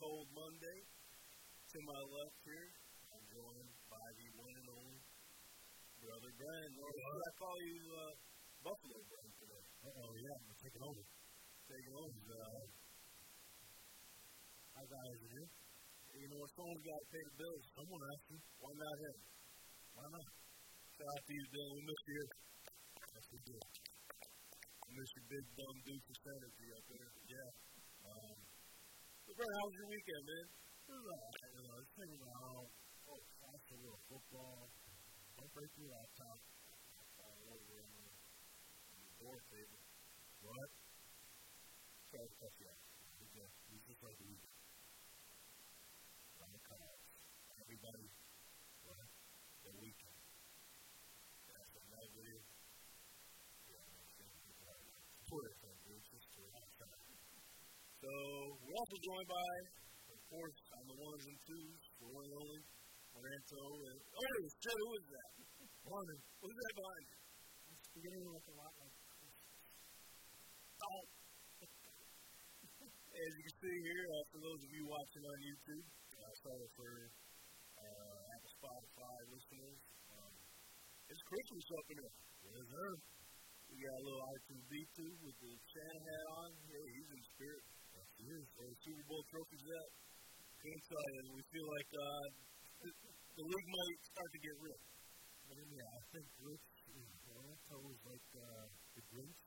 semi-cold Monday. To my left here, I'm joined by the one and only brother Brian. Or should I call you uh, Buffalo Brian today? Oh yeah, I'm taking over. Taking over. Uh, How guys are you? you know, what? someone's got to pay the bills. Someone asked me. Why not him? Why not? Shout out to you, Dylan. We miss you. Yes, we do. We miss your big dumb dude for sanity up there. Yeah. Um, so, Brian, how was your weekend, man? It was all right. You know, just hanging around. Oh, watched a little football. Don't break your laptop. all over on the, on the door table. What? Sorry to off. He's just, he's just like me. On the cards. Everybody, What? the weekend. That's a night video. Yeah, that's it. Twitter thing, dude. It's just Twitter. So, we're also joined by, of course, on the ones and twos, the one and only, Lorenzo. And, oh, shit, who is that? Morning. Who's that behind you? It's beginning to look a lot like Oh. As you can see here, uh, for those of you watching on YouTube, uh, sorry for uh, Apple Spotify listeners, um, it's Christmas up in here. Yes, sir. We got a little R2D2 with the Santa hat on. Yeah, he's in spirit. Yes, he is. So the Super Bowl trophies up. Can't tell you, we feel like uh, the, league might start to get real. But yeah, I think Rich Lorenzo is like uh, the Grinch.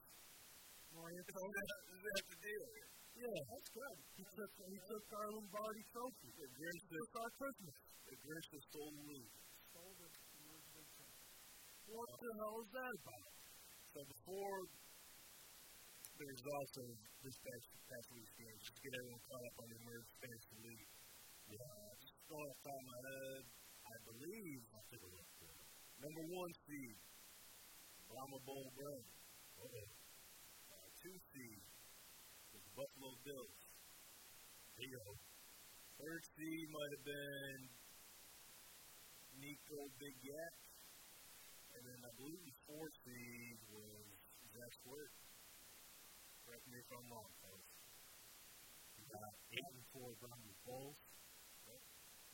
Lorenzo. Is that, is the deal? Yeah, that's good. He took he took our Lombardi trophy. The Grinch took our Christmas. the Grinch that stole the league. Stole the Merge Big Ten. What the hell is that about? So before there's also this past, past week's game, just get everyone caught up on the Merge Fantasy League. Uh, just going off the top of my head, I believe I'll take a look. number one seed, Brahma Bowl Brown. Okay. Uh, two seed, the Buffalo Bills. There you go. Third seed might have been Nico Big Yak. And then I believe the fourth seed was Zach Squirt. Correct me if I'm wrong, folks. You got eight and four Brownie Bulls.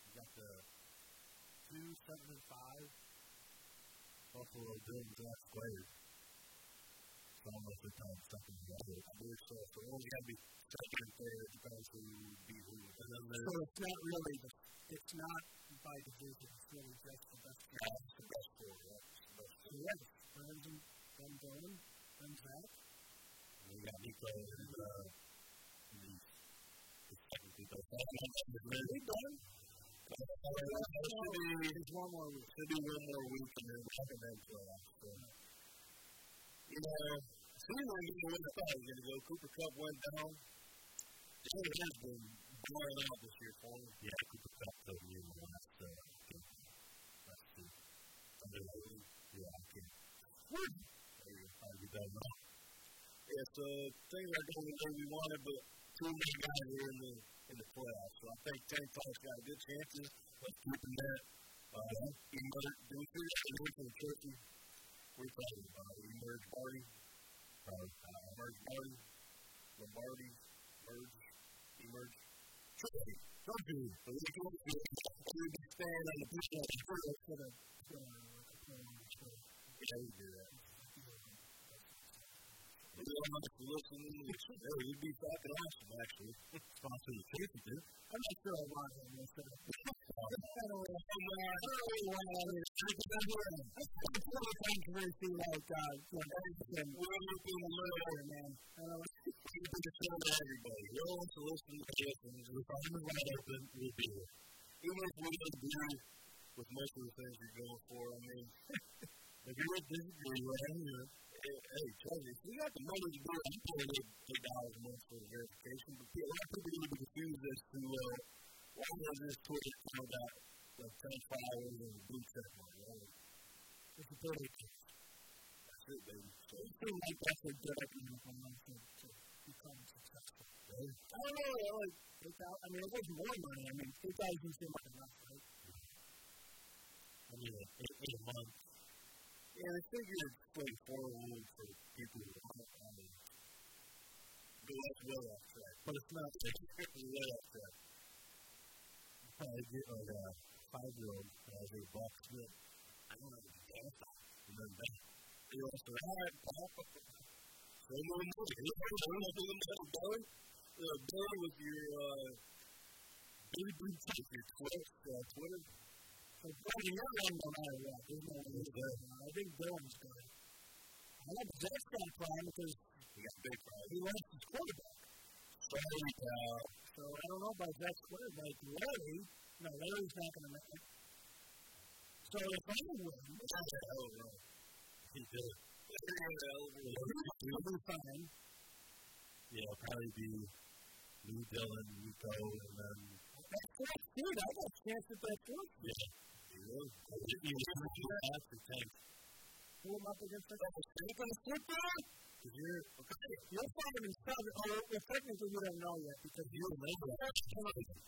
You got the two, seven and five Buffalo Bills last players. So I don't know if they're kind of stuck in the other. I believe so. So only got to be second and third, depends who beat who. And then So it's not really, the, it's not by division, it's really just the best Yeah, that's the best four. Yeah, that's the best four. Yes, Brandon, Ben Dillon, Ben Zach. We got Nico and uh, the the second two. But that's not the Hey, Ben. Should be, There's one more week. should be one more week and then second and playoffs. So. You know, he was win the thought he was going to go. Cooper Kupp went down. Jalen has been blowing out this year for him. Yeah, Cooper Kupp told me in the last uh, game. Last two. Under the league. Yeah, I can't. There you go. How you Yeah, so things are going the way we wanted, but two main guys are in the in the playoffs. So I think Tank Talk's got good chances. Let's keep him there. Uh, emerge, do we figure out the name for the trophy? What are you talking about? Emerge Party? Uh, uh, Emerge Party? Lombardi? Merge? Emerge? Trophy. Trophy. So we can we can stand on the pitch of the first For the, for the, for the, Yeah, we do that. We don't have to listen to the Hey, we'd be fucking awesome, actually. Sponsor the did. I'm not sure I want him instead of. I don't want him. I'm controversy like, uh, We're a little man. I show to to listen to if I'm wide open, we'll be here. With most of the things you're going for, I mean, If you disagree, in here. Hey, hey, trust me, we got the money to do it, I'm paying eight dollars a month for the verification. But a lot of people get confused as to uh, why does this Twitter account got like ten followers and a blue check mark? Well, It's a pretty, That's it, baby. So, it seems like that's a good idea for them to, to become successful. hey, I don't know, like, eight thousand, I mean, it was more money, I mean, eight thousand seemed like enough, right? I mean, eight, eight months. And I figured straightforward for people who aren't on the But that's well off track. But it's not particularly well off track. I get like a five year old that has a box that I don't have a gas on. And then back. He goes, all right, pop. So I'm going to do it. I'm going to do it. Done. With your uh, baby boots, your Twitch, uh, Twitter. So, Brandon, you're one no matter what. There's no way to go. I think Dylan's good. I like Zach's got a problem because He got big pride. he lost his quarterback. Sorry, pal. Uh, so I don't know about Zach's quarterback. Larry, no, Larry's not going to make it. So if I win, That's a hell of a run. He did. Hell of a run. he'll be fine. Yeah, probably be me, Dylan, Nico, and then That's fourth seed. I got a chance at that fourth yeah. Pull him up against the you're, okay, you'll find him in seven. Oh, well, technically, don't know yet because you're labor.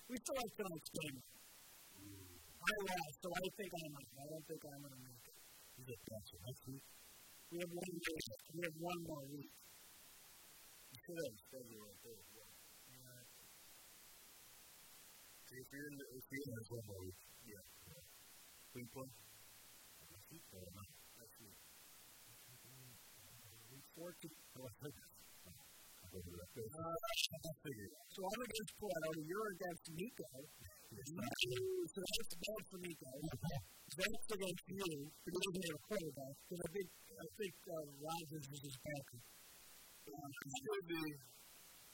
We still have to explain. I lost, so I think I'm up. I don't think I'm going to make it. You get. We have one day. We have one more week. You should have If you're in the, if you're in the, yeah. Who you play? Next week, or not. Next week. Week fourteen. Oh, I think it's- I'll go to that. Uh, so I'm against Plato. You're against Nico. So that's bad for Nico. Zach's against you. He doesn't have a quarterback. Because I think I think uh, Rogers was his backup. Um,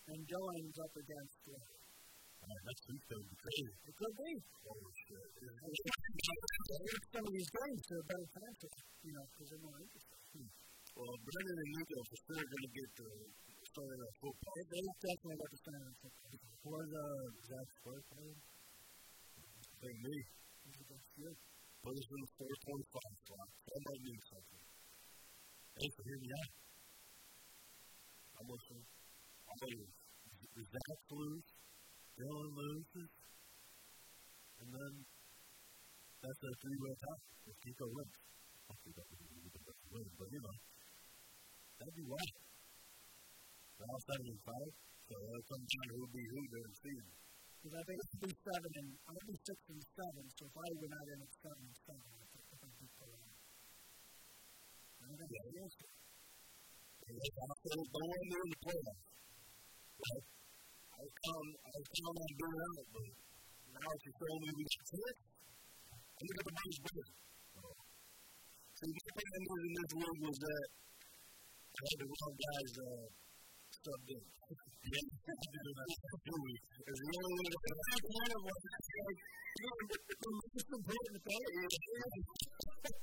and Dylan's up against. Uh, All right, next week's going to be crazy. it could be. Oh, shit. I some of these games to a better time you know because they're more interesting. Well, Brendan and Nico for sure are going to get the starting off football. They, they definitely got the center for For the Zach Spurs player, Big me. Put us in the 425 slot. That might mean something. hey, so hear me out. I'm listening. I'm waiting. Zach lose, Dylan loses, and then that's a three-way tie. If Nico wins, hopefully that would be the best win, but you know, that'd be wild. They're all seven and five. So uh, that comes down to who be who during the season. Because I think it'll be seven and I'll be six and seven. So if I win out in at seven and seven, I think I think we put on. I don't think Yeah. he is. And they also to in the playoffs. But I found, I found on doing out, but now if you told me we should do it, I'm going to have to So my thing I knew in this world was that I had the wrong guys uh, subbed in. There's no one that. I kind of was like, the most important part is I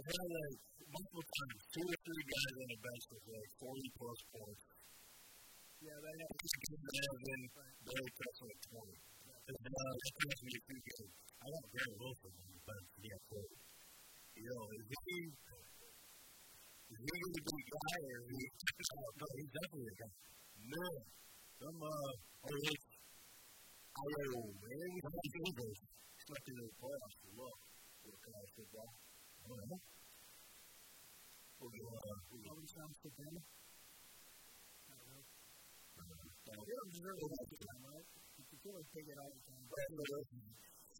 had like multiple times two or three guys on the bench with like 40 plus points. Yeah, they have to keep the man very close to 20. It's been a you I want Garrett Wilson on the bench to get 40. You know, is he, is he be a guy or is he, No, he's definitely a guy. man, Some, uh, oh, wait, oh, man, we have Eagles stuck in the playoffs for luck with college football. I don't know. We're going to, Always sounds to them. I don't know. uh, You don't deserve it all the time, right? You can feel like take it all the time.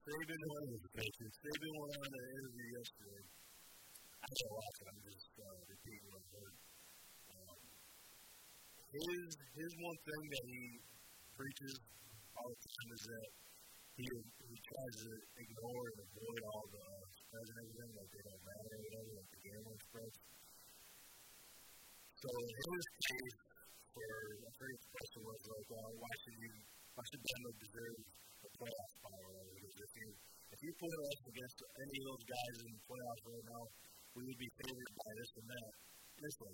Saban went on the Patriots. Saban went on an interview yesterday. I don't it. I'm just uh, repeating what I heard. Um, his his one thing that he preaches all the time is that he he tries to ignore and avoid all the spreads and everything, like they don't matter or whatever, like the gambling spreads. So in his case, for I forget the question was like, uh, why should you why should Denver deserve a playoff spot or whatever? Because if you if you put us against any of those guys in the playoffs right now, we would be favored by this and that. Listen,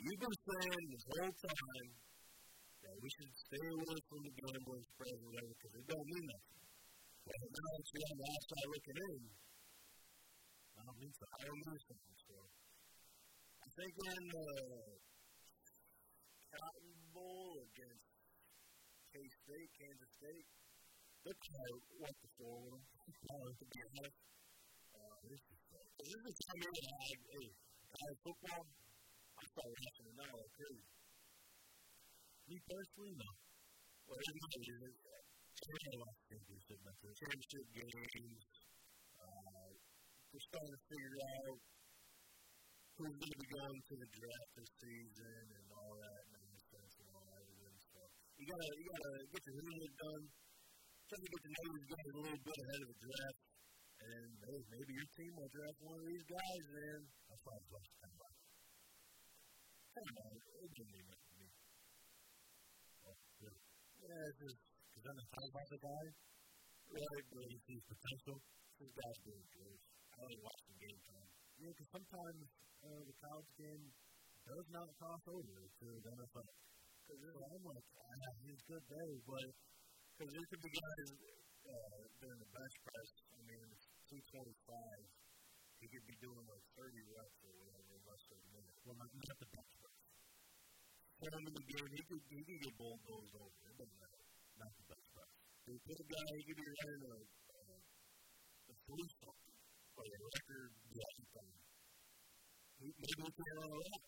you've been saying this whole time that we should stay away from the gambling spread or whatever because it don't mean nothing. Well, now it's on the outside looking in. I don't mean so. I don't mean something. So I think in the uh, Cotton Bowl against K State, Kansas State. They're kind of what the. Uh, to be honest. Uh, this is this is the time I, hey, college football, I start watching now like crazy. Me personally, no. Well, everybody is. Championship matches. Championship games. Uh, we're to figure out who's going to be going to the draft this season and all that nonsense and all that. And so you gotta you gotta get your homework done. Try to get the know guys a little bit ahead of the draft. And hey, maybe your team will draft one of these guys, why I'm close to ten bucks. Come on, it didn't even to me. Yeah, it's just Because then it's about the guy. right, but He sees potential. this guy's doing good. I only watch the game time. Yeah, because sometimes uh, the college game does not cross over to the NFL. Because I'm like, ah, he's good day, but Because there could be guys uh, doing the bench press. I mean, two twenty five. He could be doing like thirty reps or whatever less than a minute. well, not, not the best. Put him in the game, he could he could get bulldozed over. It doesn't matter. Not the best press. They put a guy, he could be running a, uh, a police something, or a record blocking thing. He, maybe he can run a lot.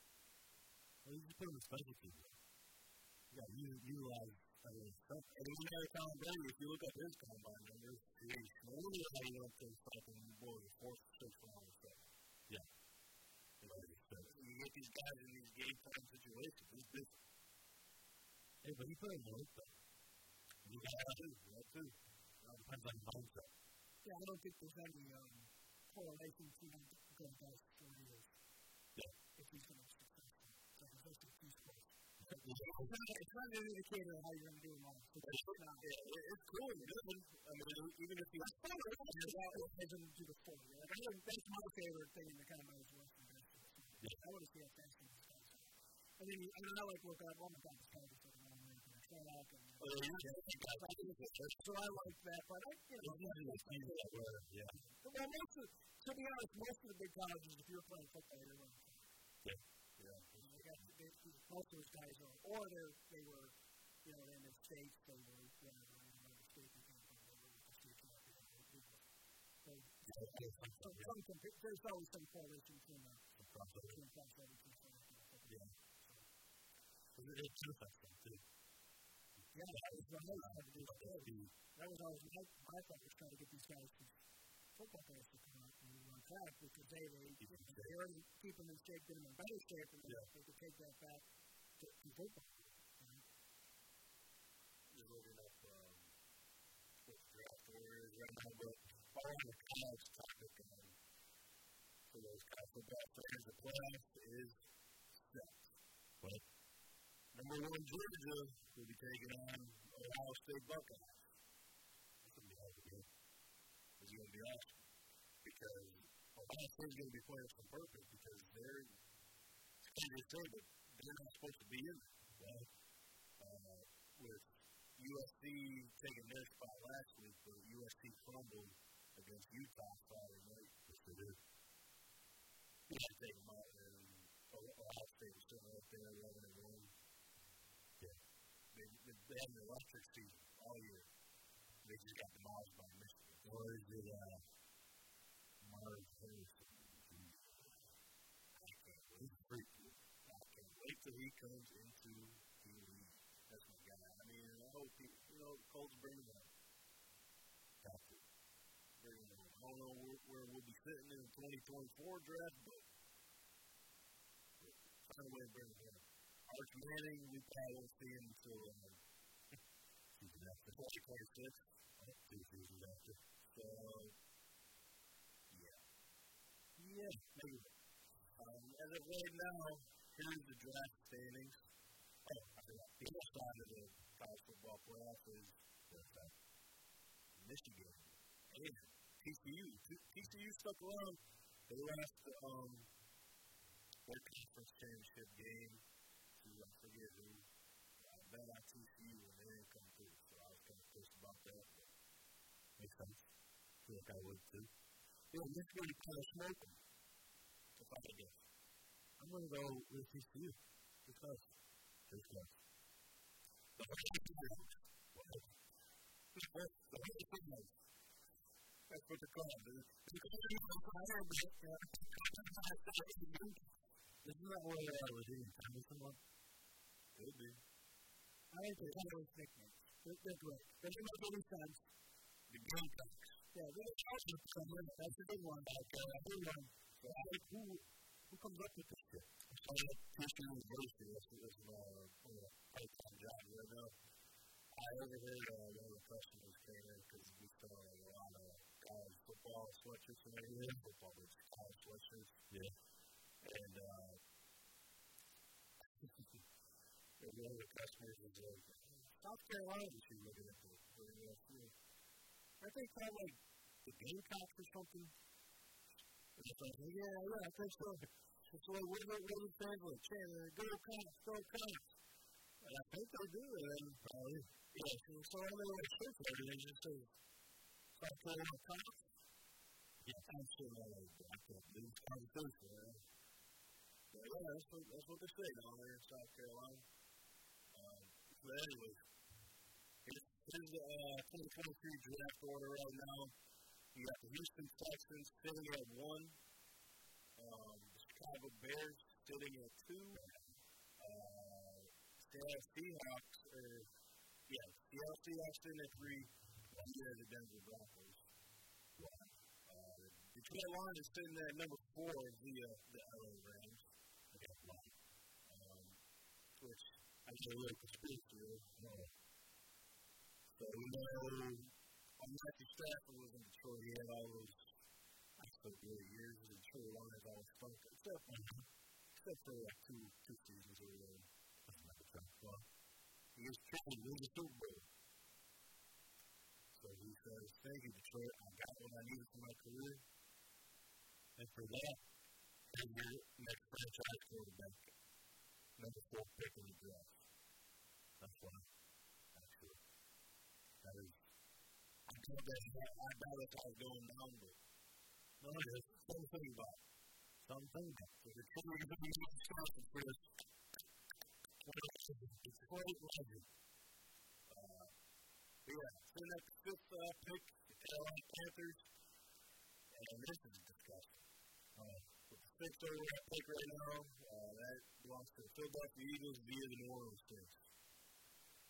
Well, you just put him in special teams. though. You to utilize everything stuff. And even Tom Brady, if you look up his combine numbers, he's only how he went to fucking boy, fourth, sixth round or something. Yeah. You get these guys in these game time situations, it's different. Hey, but he put in work, though. You got that too, that too. It depends on mindset. Yeah, I don't think there's any um, correlation between him going past four years. Yeah. If he's going to be successful. So there's just a few sports. Yeah, It's not, it's an indicator of how you're going to do in life. It's just not. it- it's cool and good. I mean, even if you That's. It's not what has him do the four. Like, I think that's my favorite thing in the kind of Western basketball. Yeah. I want to see how fast is. I mean, I mean, I like work out. Well, my God, this guy American track and. Oh, yeah, So I like that, but I, you know, It's yeah. well, most of, to be honest, most of the big colleges, if you're playing football, you're running. Yeah. Yeah. They got, they, most of those guys are, or they they were, you know, in the states, they were, whatever, in whatever state they came from, they were the state champion. Were, so, some, compa- there's always some correlation between the, between crossover, between football and football. Yeah. Because it, it affects them, too. Yeah, that was what I was trying to do. But too. the, That was always my, my focus, trying to get these guys to football players to come out and run track because they, they, Keep them in they already keep them in shape, get them in better shape, and Yeah. they could take that back to, to football. Just looking up um, draft is right now, but all um, for those college football players, the playoffs is set. What? Number one Georgia will be taking on Ohio State Buckeyes. It's going to be hard to do. It's going to be awesome because Ohio State's going to be playing some purpose because they're, it's of say, but they're not supposed to be in it. Well, uh, with USC taking their spot last week, but USC fumbled against Utah Friday night. Yes, they did. You should take them out, and Ohio State is still right there, 11 and 1. Yeah. They, they, they had an electric season all year. They just got demolished by Michigan. Or is it, uh, Harrison? I can't wait. He's a freak. I can't wait till he comes into the league. That's my guy. I mean, I hope he, you know, the Colts bring him up. Got to. Bring him up. I don't know where, where we'll be sitting in the 2024 draft, but find a way to bring him in. Arch Manning, we probably won't see him until um, Season after. 2026. Two seasons after. So, yeah. Yeah, maybe. Um, as of right now, here's the draft standings. Oh. The other side of the college football playoff is uh, Michigan and TCU. TCU stuck around. They lost um, their conference championship game to, I forget who. I bet on TCU and they didn't come through, so I was kind of pissed about that. But Makes sense. I feel like I would, too. Yeah, Michigan kind of smoked them. If I to guess. I'm going to go with TCU. Just us. Just us. That's what they're called. Isn't that where they are with Ian Thompson one? Could be. I they're kind of those nicknames. They're, they're great. They don't make any sense. The Gamecocks. Yeah, they're also somewhere. That's a good one. Okay, a good one. So I who, who comes up with this shit? So Christian University, uh, one of the part-time jobs right now. I overheard uh, one of the customers came in because we like, a lot of college football sweatshirts and everything. Football, but college sweatshirts. Yeah. And uh, one of the customers was like, South Carolina, she looking at the at the I think called like the Gamecocks or something. And I was like, yeah, yeah, I think so. So like, what what is translate? Chandler, go Cox, go Cox. And I think they do, and probably yeah. So so I know what shirt for it, and it just says South Carolina Cox. Yeah, I'm sure I like I can't do this conversation, man. But yeah, that's what that's what they say down there in South Carolina. Um, but here's, here's the uh, 2023 draft order right now. You got the Houston Texans sitting at one. Um, the Chicago Bears sitting at two. Uh, Seahawks, or yeah, Seattle Seahawks sitting at three. Then the Denver Broncos. Uh, Detroit Lions is sitting at number four via the LA Rams. Um, which I get a little conspiracy with. So we know on Matthew Stafford was in Detroit. He had all those I spent really years in Detroit Lions always stunk except except for like two two seasons or whatever. Well, he was trying to win the Super Bowl. So he says, Thank you, Detroit. I got what I needed for my career. And for that, here's your next franchise quarterback. Number four pick in the draft. That's why. Actually. That is. I thought that I thought that I was going down, but no, there's something about. Something about the to be responsible for this. Detroit legend. Uh, yeah, so the fifth uh, pick, the Carolina Panthers. And this is disgusting. Uh, with the sixth overall pick right now, uh, that belongs to the Philadelphia Eagles via the New Orleans Saints.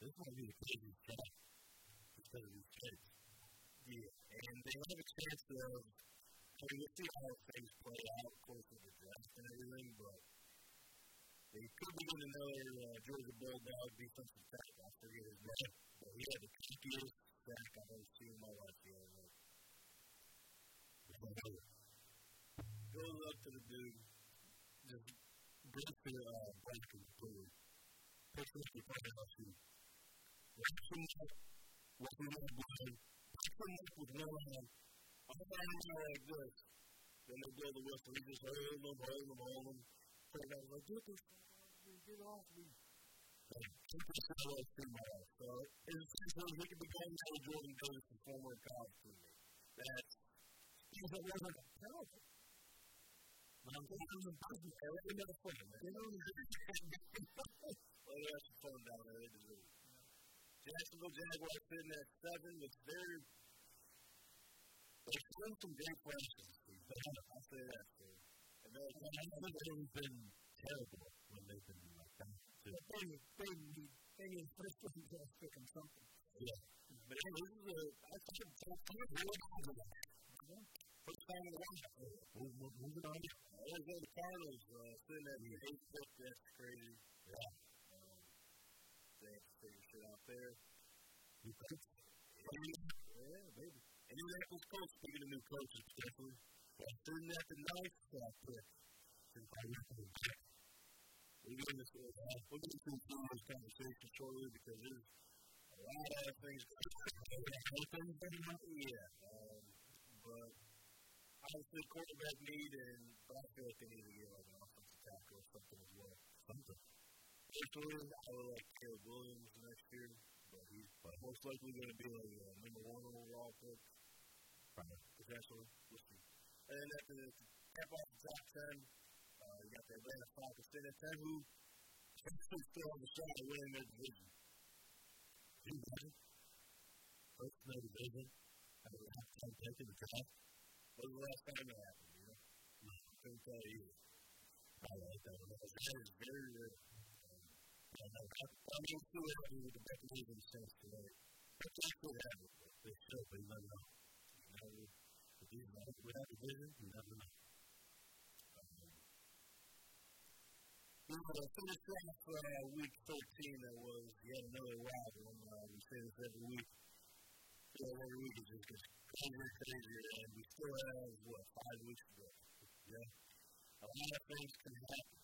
This might be the craziest draft because of these trades. Yeah, and they have a chance of, Mean, we'll see how things play out, of course, with the draft and everything, but they could be getting another uh, Georgia Bulldog defensive tackle. I forget his name, but he had the trickiest sack I've ever seen in my life. Yeah, like, goes up to the dude, just breaks the uh, break completely. Picks up the front house and wraps him up with one blind, picks him up with one hand. I'm going to like this. Then they blow the whistle. He just hold him, hold him, hold him. So I was like, get this get off me. From my life. So essentially he could be going to Jordan Davis, former college teammate. That's because it wasn't penalty. But I'm thinking of the business. I never put it. You know, well, they have some fun down there. They deserve it. Jacksonville Jaguars sitting at seven with their. They've shown some great flashes. I'll say that. So. And think they've been terrible when they've been like that. Too. They, they need, they need first draft pick and something. Yeah. But hey, this is a, I think a really good. First time in a while. Moving on. There's the Cardinals uh, sitting at the eighth pick. That's crazy. Yeah. Um, they have to figure shit out there. New coach. Yeah, baby. Indianapolis coach, speaking of new coaches, potentially. Well, sitting at the ninth uh, pick. Since I went to the We'll get into uh, we'll get into some of this conversation shortly because there's a lot of things Yeah. Um, but obviously quarterback need and but I feel like they need to get like an offensive tackle or something as well. Something. Personally, I would like Caleb Williams next year, but he's most likely going to be like a number one overall pick summer, potentially. We'll see. And then after the cap off the top 10, uh, you got the Atlanta Falcons sitting at 10, who basically still on the shot of winning their division. Do you imagine? First in their division, and they have 10 pick in the draft. what was the last time that happened, you know? No, I couldn't tell you. I like that one. That was very good. I know. I'm still happy with the Buccaneers and Saints today. That's actually happened. They should, but you never know. You never, if you know, without the vision, you never know. We uh, finished off uh, week 13. That was yet another wild one. Uh, we say this every week. So every week it just gets crazier and we still have, what, five weeks to go. Yeah? A lot of things can happen.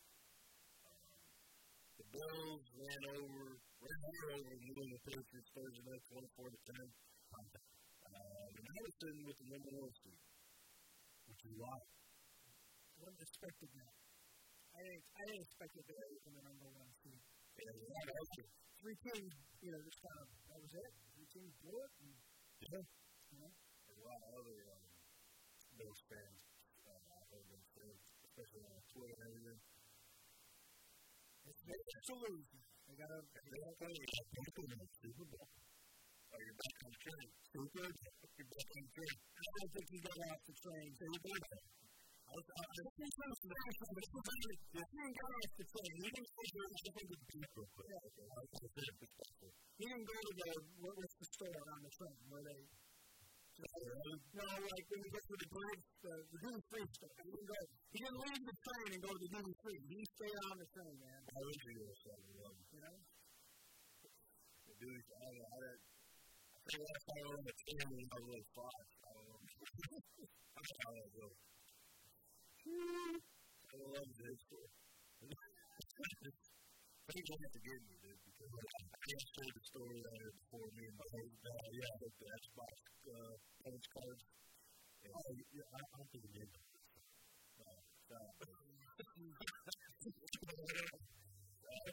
The Bills ran over, ran over New England Patriots Thursday night, 24 to 10. Uh, the Madison with the number one seed, which is why. I wouldn't expect that. I didn't, I didn't expect it to be from the number one seed. Yeah, it was a lot of other. Three teams, you know, just kind of, that was it. Three teams blew it. And, Yeah. you know, a lot of other um, Bills fans. Uh, I heard them say, especially on Twitter and everything. it's they to lose. They got to, They don't tell you that people in the Super Bowl. Oh, you're back on the train. Super. You're back on the train. I don't think he got off the train. So he did it. I was, I was, He got off the train. He didn't go to, I think it's real quick. Okay, I was going to say it didn't go to the, what was the store on the train where they, no, like when you go to the duty, the, the duty free store. He didn't go, he didn't leave the train and go to the duty free. He stayed on the train, man. I you were something. Um, You know? the dude, I. I, had, I think last time I was on the I was like five. I. I how that goes. I love this story. People have to get me, dude, because I can't share the story that I heard before me and my husband. Uh, yeah, like the Xbox uh, punch cards. Yeah. Oh, yeah, I, I don't think it stop. Uh, they, they,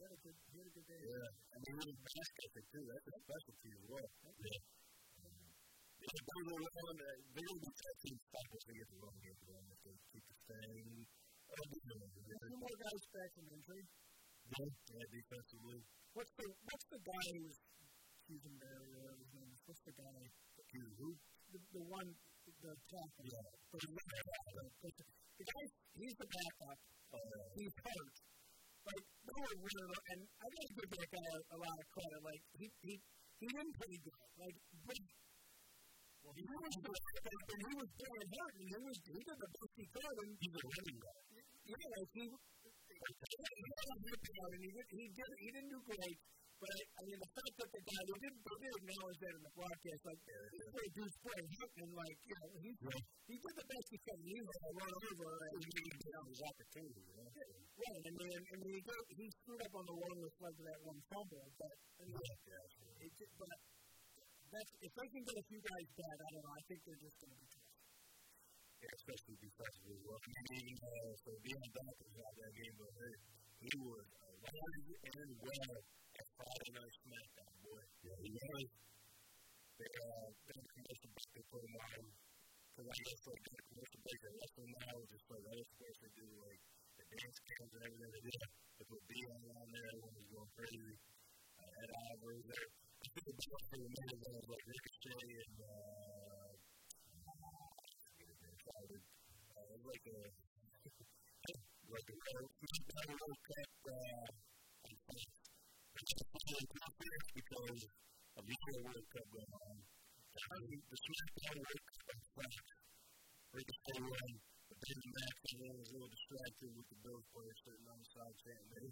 He had a good, he had a good day. Yeah. I mean, even back ethic, too. That's a specialty as well. Yeah. Yeah, they're going to run, uh, they're going to be testing stuff as they get the run game going. If they keep the yeah. Two more guys back from injury. Yeah, defensively. What's the what's the guy who's Cuban there, or his name is? What's the guy? Who? Who? The, the one, the tackle. Yeah. The, the, the, the guy, he's the backup. Oh, yeah. He's hurt. Like, they were really, and I gotta give that guy a, a lot of credit. Like, he, he, he didn't play good. Like, but well, he was good, and he was playing hurt, and he was, he did the best he could, and He's a running back. yeah, like he, he had a good part, and he he he didn't do great. But I, I mean, the fact that the guy, they didn't, they didn't acknowledge that in the broadcast, like, this way dude's playing hurt, and like, you know, he, he did the best he could. He was a run over, and He didn't get his opportunity, you know? Right, and then and then he got, he screwed up on the one led to that one fumble. But I mean, Yeah. it, just- but that's if they can get a few guys bad, I don't know. I think they're just going to be tough. Yeah, especially defensively well. I mean, uh, so Dion Dawkins out that game, but hey, he was alive and well at Friday Night SmackDown, boy. Yeah, he was. They, uh, they a commercial break they put him on. Because I guess, like, the commercial break, they left him now, just like other sports they do, like, the dance cams and everything they did. They put Dion on there, everyone was going crazy. Uh, Ed Oliver was there. I think it was like a like a World World Cup. Uh, because of the other World Cup going on. Mean, the SmackDown World Cup was flat. Ricochet won, but then the match everyone was a little distracted with the Bills players sitting on the side chanting.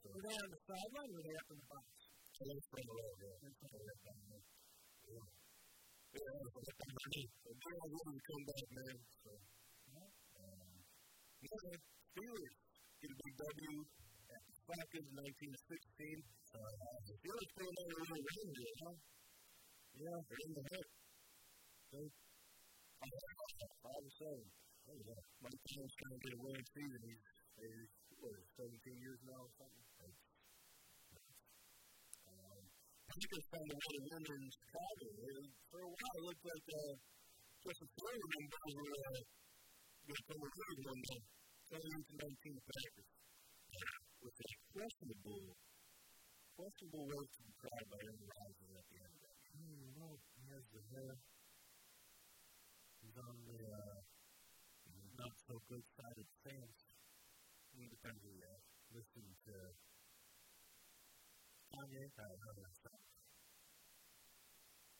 So, Were they on the sideline or were they up in the box? so that's from the road, yeah. That's from the road. Yeah. Yeah, that's what I'm. So, they're all to come back, man. So, yeah, Steelers a big W at Falcons 19 to 16. Uh, the Steelers still another little win here, huh? Yeah, they're in the hit. So, Five and seven. Oh, yeah. My team's trying to get a winning season. He's, he's what, 17 years now or something? Um, Packers found a way to win in Chicago. For a while, it looked like uh, Justin and those were uh, going to come around when uh, 20 to 19 Packers. With a questionable, questionable way to be cried by at the end of that game. Mm, well, he has the hair. He's on the uh, not so good side of depends who you ask. Listen to Kanye. I don't know that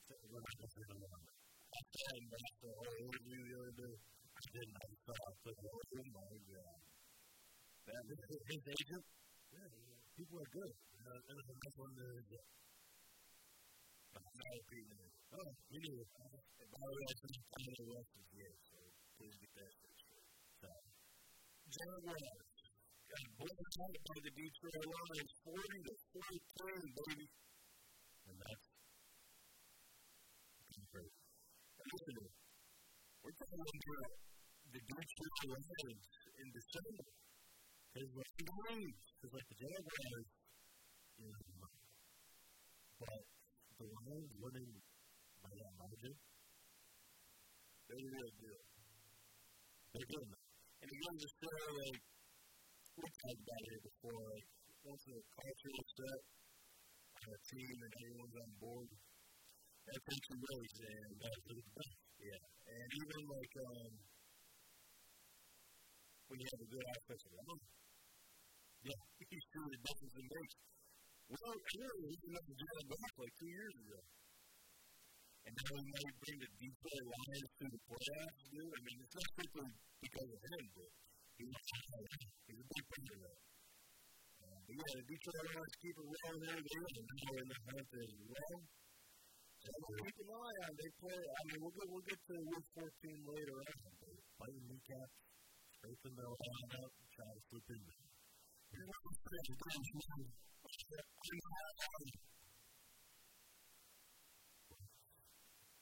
to one. Him back the whole interview the other day. I didn't. I saw. But Oh my god. that is his agent. Yeah, people are good. Uh, and the next one is uh, oh, it. And by the way, I think Kanye West is here, so please get that. So, Jaguars got blown out by the Detroit Lions, 40 to 14, baby. And that's listen, we're talking about the Detroit Lions in December. Because like, because like the Jaguars, you know, but the Lions winning by that margin, They really do. they're doing that. And it goes to show, like, we talked about it before, like, once the culture is set on a team and everyone's on board, that takes a race, and that's the best. Yeah. And even, like, um, when you have a good offensive line, yeah, you see the difference it makes. Well, clearly, he didn't have to do that like two years ago. And now he might bring the Detroit Lions to the playoffs, dude. I mean, it's not simply because of him, but he's, he's a big part of that. Uh, but yeah, the Detroit Lions keep it rolling there. They're in the in the hunt as well. So we'll keep an eye on. They play. I mean, we'll get we'll get to week 14 later on. But Fighting kneecaps, scraping their line out, and trying to slip in there. you know, it's pretty good, man.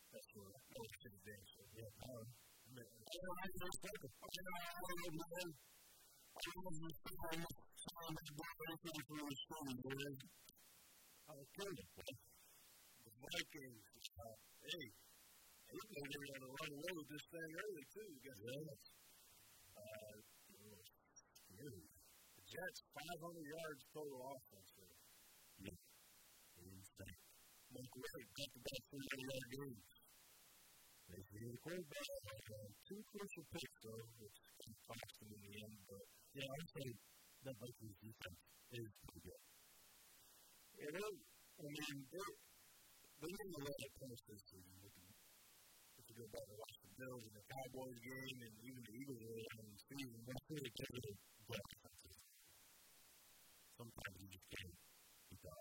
That's what I was to the day. So yeah, I don't know. I mean, I don't know how to. I don't know how to man. I don't know if it's time time to do anything for the story, man. I was telling you, the Vikings, uh, hey, they look like they were going to run away with this thing early, too. You got yeah. Uh, was scary. The Jets, 500 yards total offense. there. Yeah. Insane. Mike White got the best 300 yard games. They see the quarterback. Two crucial picks, though, which kind of cost them in the end. But Yeah, I would say that Vikings defense is pretty good. yeah, they, I mean, they—they're made a lot of points this season. If you go back and watch the Bills and the Cowboys game and even the Eagles early on the season, That's really with good defenses. Sometimes you just can't beat the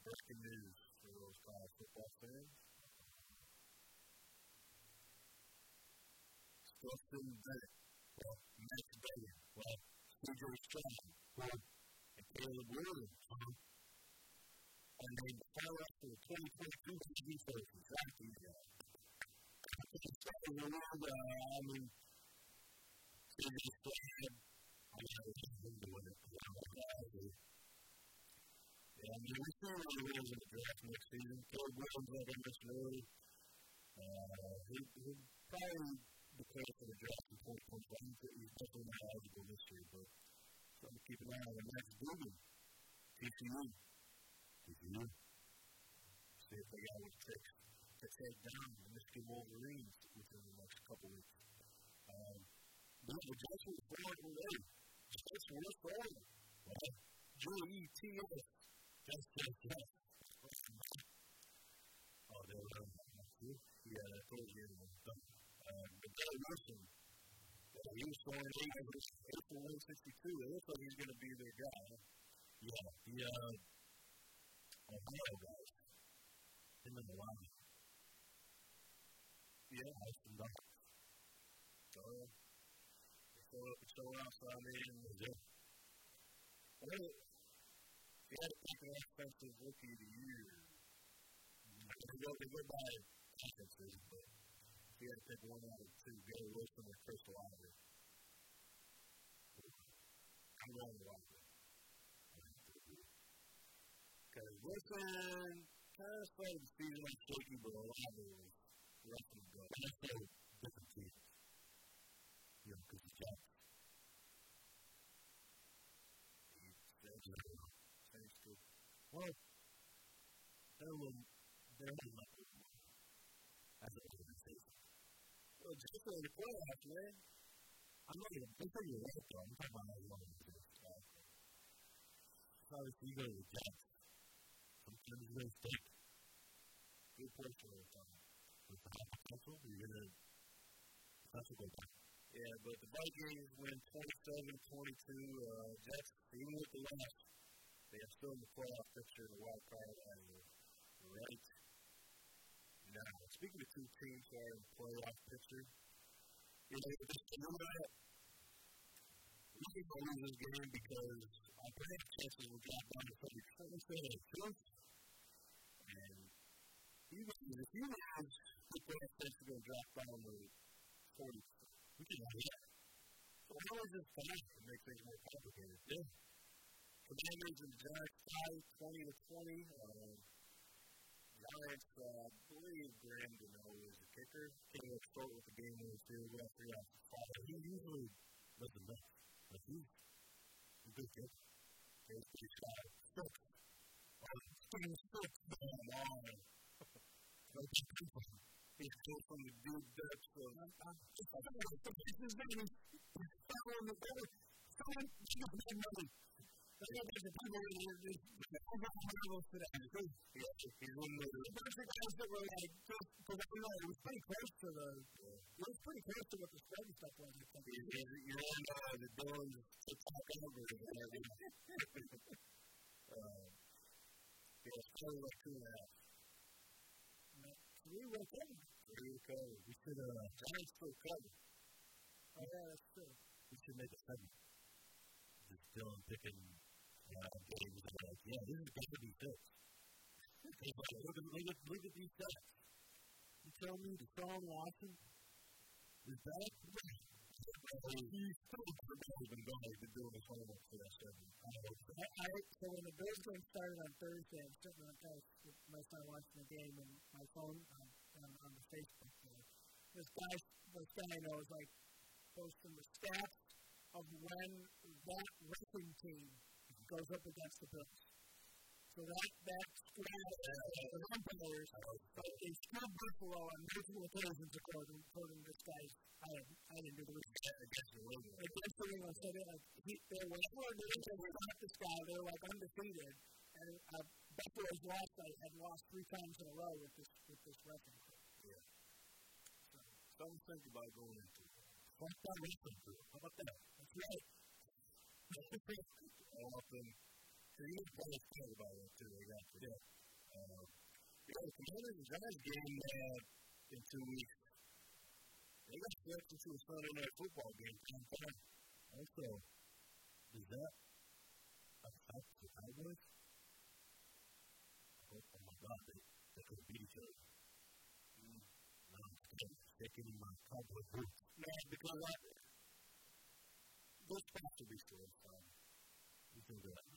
breaking news for those college football fans. Stetson Bennett, well, Max Duggan, well, CJ Stroud, well, and Caleb Williams. Uh-huh. And they fire up for the 2022 defense. Exactly. Yeah. I think it's kind of weird. Uh, I mean, CJ Stroud, I mean, I was him doing it. Yeah, I mean, we see what he is in the draft next season. Caleb Williams, like I mentioned earlier, uh, he, he probably declared for the draft in 2021. He's, definitely not eligible this year, but something to keep an eye on. And Max Duggan, TCU. TCU. See if they got any tricks to take down the Michigan Wolverines within the next couple weeks. Um, but the were forward with eight. Jets were forward. Well, J-E-T-S. Just, just. Oh, they were, uh, yeah, I told you. Uh, but Garrett Wilson, yeah, he was throwing eight for 162. It looks like he's going to be their guy. Yeah, the, uh, Ohio guys. Him and the line. Yeah, Austin Dock. So, they throw up and show outside me and was it. Well, he had to pick an offensive rookie of the year. They go, they go by offenses, but you had to pick one out of two, Garrett Wilson or Chris. I'm going with Olave. Because Wilson kind of started the season like shaky, but Olave was rough and go. And that's so different teams. You know, because he's Jackson. Well, there will, there will not be one. That's I'm say. Well, just in the. I'm not even, saying you're right, though. I'm talking about you to this. Obviously, you go to the. Sometimes. Good portion the. Yeah, but the Vikings win 27 22. Uh, Jets, even with the loss, they are still in the playoff picture, the wild card as right now. Speaking of two teams who are in the playoff picture, you know, just remember that we can go lose this game because our playoff chances will drop down to 30 percent of the truth. And even if you lose, the are going to down to 40 We can have that. So how is this fast to make things more complicated? Yeah. Commanders and Giants tied 20 to 20. Um, Giants, uh, I believe Graham Gano is the kicker. Came up short with the game field goal three. He usually doesn't. But he's a good. He's pretty shy. Six. Um, six. Come on. He's still from the deep depths uh, uh, of. His name is. Following the better. Someone, she got money. There's a people overall today. He's one of the bunch of guys that were like, because I know it was pretty close to the, it was pretty close to what the spread stuff was. I think. You don't know the Dylan's to talk over it. Yeah, it's probably like two and a half. Three will cover. Three will cover. We should, uh, Giants cover. Oh, yeah, that's true. We should make a segment. Just Dylan picking uh, games and like, yeah, this is to be. He's like, look at, look at, look at these stats. You tell me Deshaun Watson is? He's probably been going. He's been doing his homework for that segment. I, I, so when the Bills game started on Thursday, I'm sitting on the couch with my son watching the game and my phone on, on, on the Facebook. There. This guy, this guy I know is like posting the stats of when that wrestling team goes up against the Bills. So that that squad of umpires, they screwed Buffalo on multiple occasions according, according to this guy's. I didn't, I didn't do the research. Against the Ravens. Against the Ravens. So they like, he, they were whenever they got this guy, they were like undefeated. And uh, Buffalo's lost, I had lost three times in a row with this with this crew. Yeah. So, to think about going into. What's that wrestling crew? How about that? That's right. Often so you need to of think about it too. I got you. Yeah. Um, you know, the Commanders and Giants game uh, in two weeks. They got stretched into a Sunday night football game. Also, is that affect the Cowboys? Oh, oh my God, they, they could beat each other. Mm. No, I'm my cowboy boots. No, because I, those spots will be still. You can do that.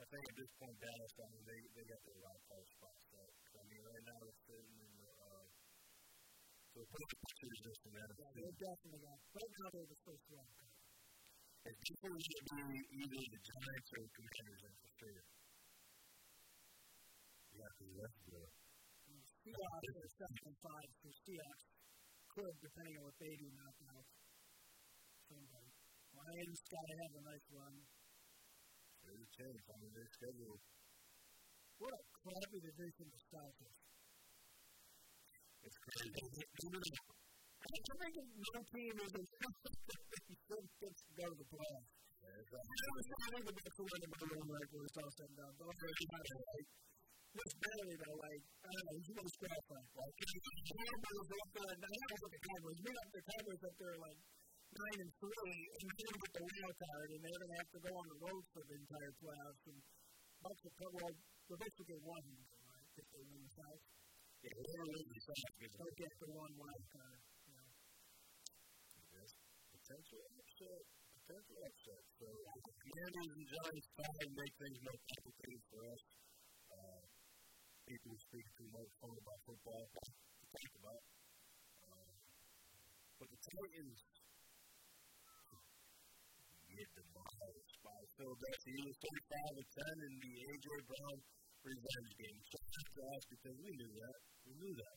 I think at this point, Dallas, I mean, they, they got their wild card spot set. I mean, right now they're sitting in the, uh, so perfect pictures just in that. Yeah, definitely got, right now they're the first wild card. And people should be either the Giants or the Commanders in for sure. Yeah, because that's the. Seven and five, so Seahawks could, depending on what they do, knock out somebody. Lions got to have a nice run. There's a chance. Mean, their schedule. What a crappy division the South is. It's crazy. I think no team is in gets to go to the playoffs. Yeah, I was trying to get to win the room right where it's all said and done. But I'm really not what's better though, like, I don't know, going to score like? The Cowboys up there, now I look at the Cowboys, we got the Cowboys up there like, nine and three, and they're going to get the wild card, and they're going to have to go on the road for the entire playoffs. And Bucks will, well, the Bucks will get one, right, if they win the South. Yeah, whoever wins the South Don't get the one wild card. You know. Yes. Potential upset. Potential upset. So, Commanders and Giants try and make things more complicated for us. People who speak too much phone about football to talk about. Uh, but the Titans get demolished by Philadelphia Eagles 35 and 10 in the A.J. Brown revenge game. So to us because we knew that. We knew that.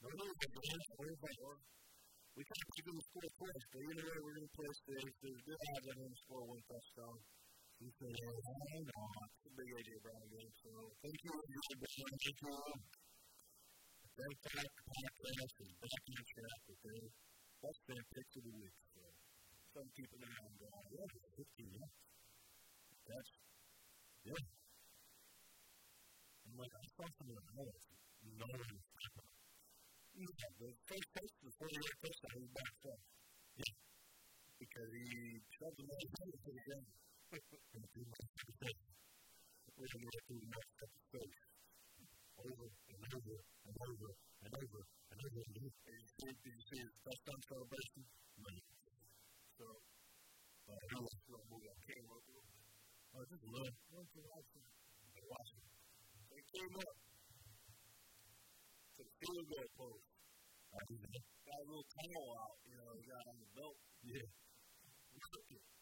No, no, no, we can't keep him to score twice, but you know what? We're going to play safe. There's good odds on him to score one touchdown. He? It's a big. Brown game. So thank you, A.J. Brown. Thank you. Thank God, podcast is back on track with. That's been picks of the week. So some eye on God. Yeah, 15, yeah. That's, yeah. I'm like, I saw some of the highlights. No one was talking about the first touch was 48 touchdown. He backed up. Yeah. Because he shoved the to the ground. And to the next of. Over and over and over and over and over again. And you see, you see his touchdown? No. So, uh, he was going to move that came up. Oh, just a little. Went to Washington. Washington. So he came up to the field goal post. Got a little towel out, you know, he got on the belt. Yeah. It. It.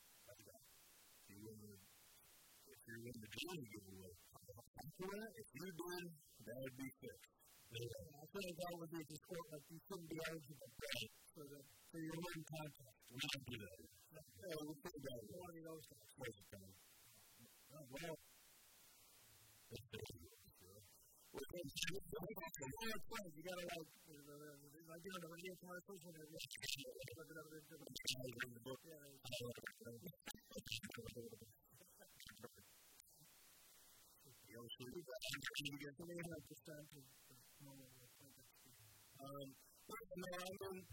The, if you win the Johnny giveaway, after that, if you did, that would be fixed. Yeah, I feel like that would be sport, like you couldn't be eligible for, the, for your winning contest. We don't do that. Yeah, we'll put it. One of those guys. Oh, well, you gotta like, like doing the radio commercials when they're just into the book. Um, no, I mean,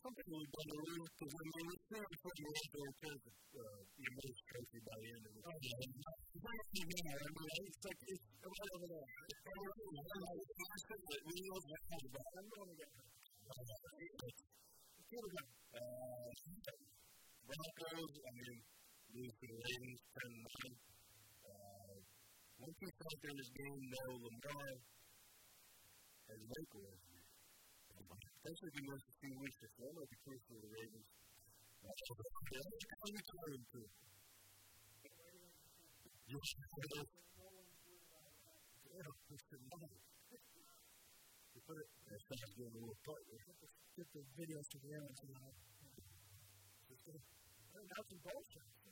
some people have done the rules because when they to put you out there towards the, the American trophy by the end of the oh, yeah. It's not even there. I mean, it's like, it's right over there. It's right over there. We know that. I'm going to get her. Here we go. Uh, Broncos, I mean, lose to the Ravens 10 9. Uh, one key factor in this game, though, Lamar has Lakewood especially if he wants to see to form like the case for the Ravens. That's coming to him too. You put it, that sounds good a little part. Get the videos to the end. That's some bullshit.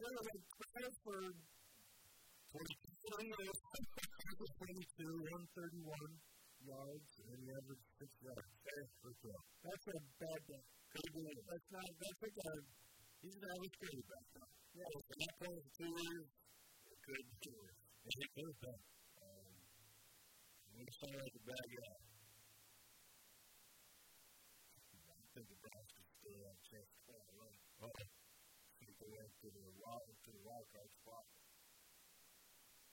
He was like Crawford. 22, 131 yards, and he averaged six yards. That's a bad day. Could have. That's not. That's like a. He's an average quarterback. Yeah. From that point for two years, two years. And it could have been. Um, we sound like a bad guy. I think could still a chance to play a run. They went to the to the spot.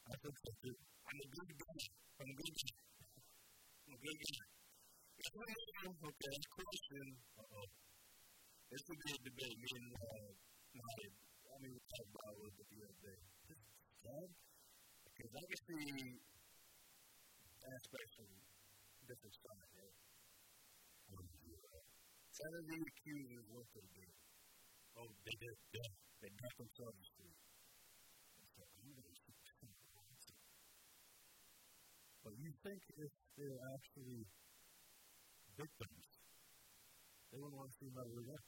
I think so too. I'm a good guy. I'm a good guy. Okay, question. Uh-oh. Be a debate. Me and uh, I mean, we talked about it a little bit the other day. God? Because I can see aspects from different sides, right? Of the accusers the game. Oh, they did. Yeah. They got themselves free. But you think if they're actually victims, they wouldn't want to see ever again.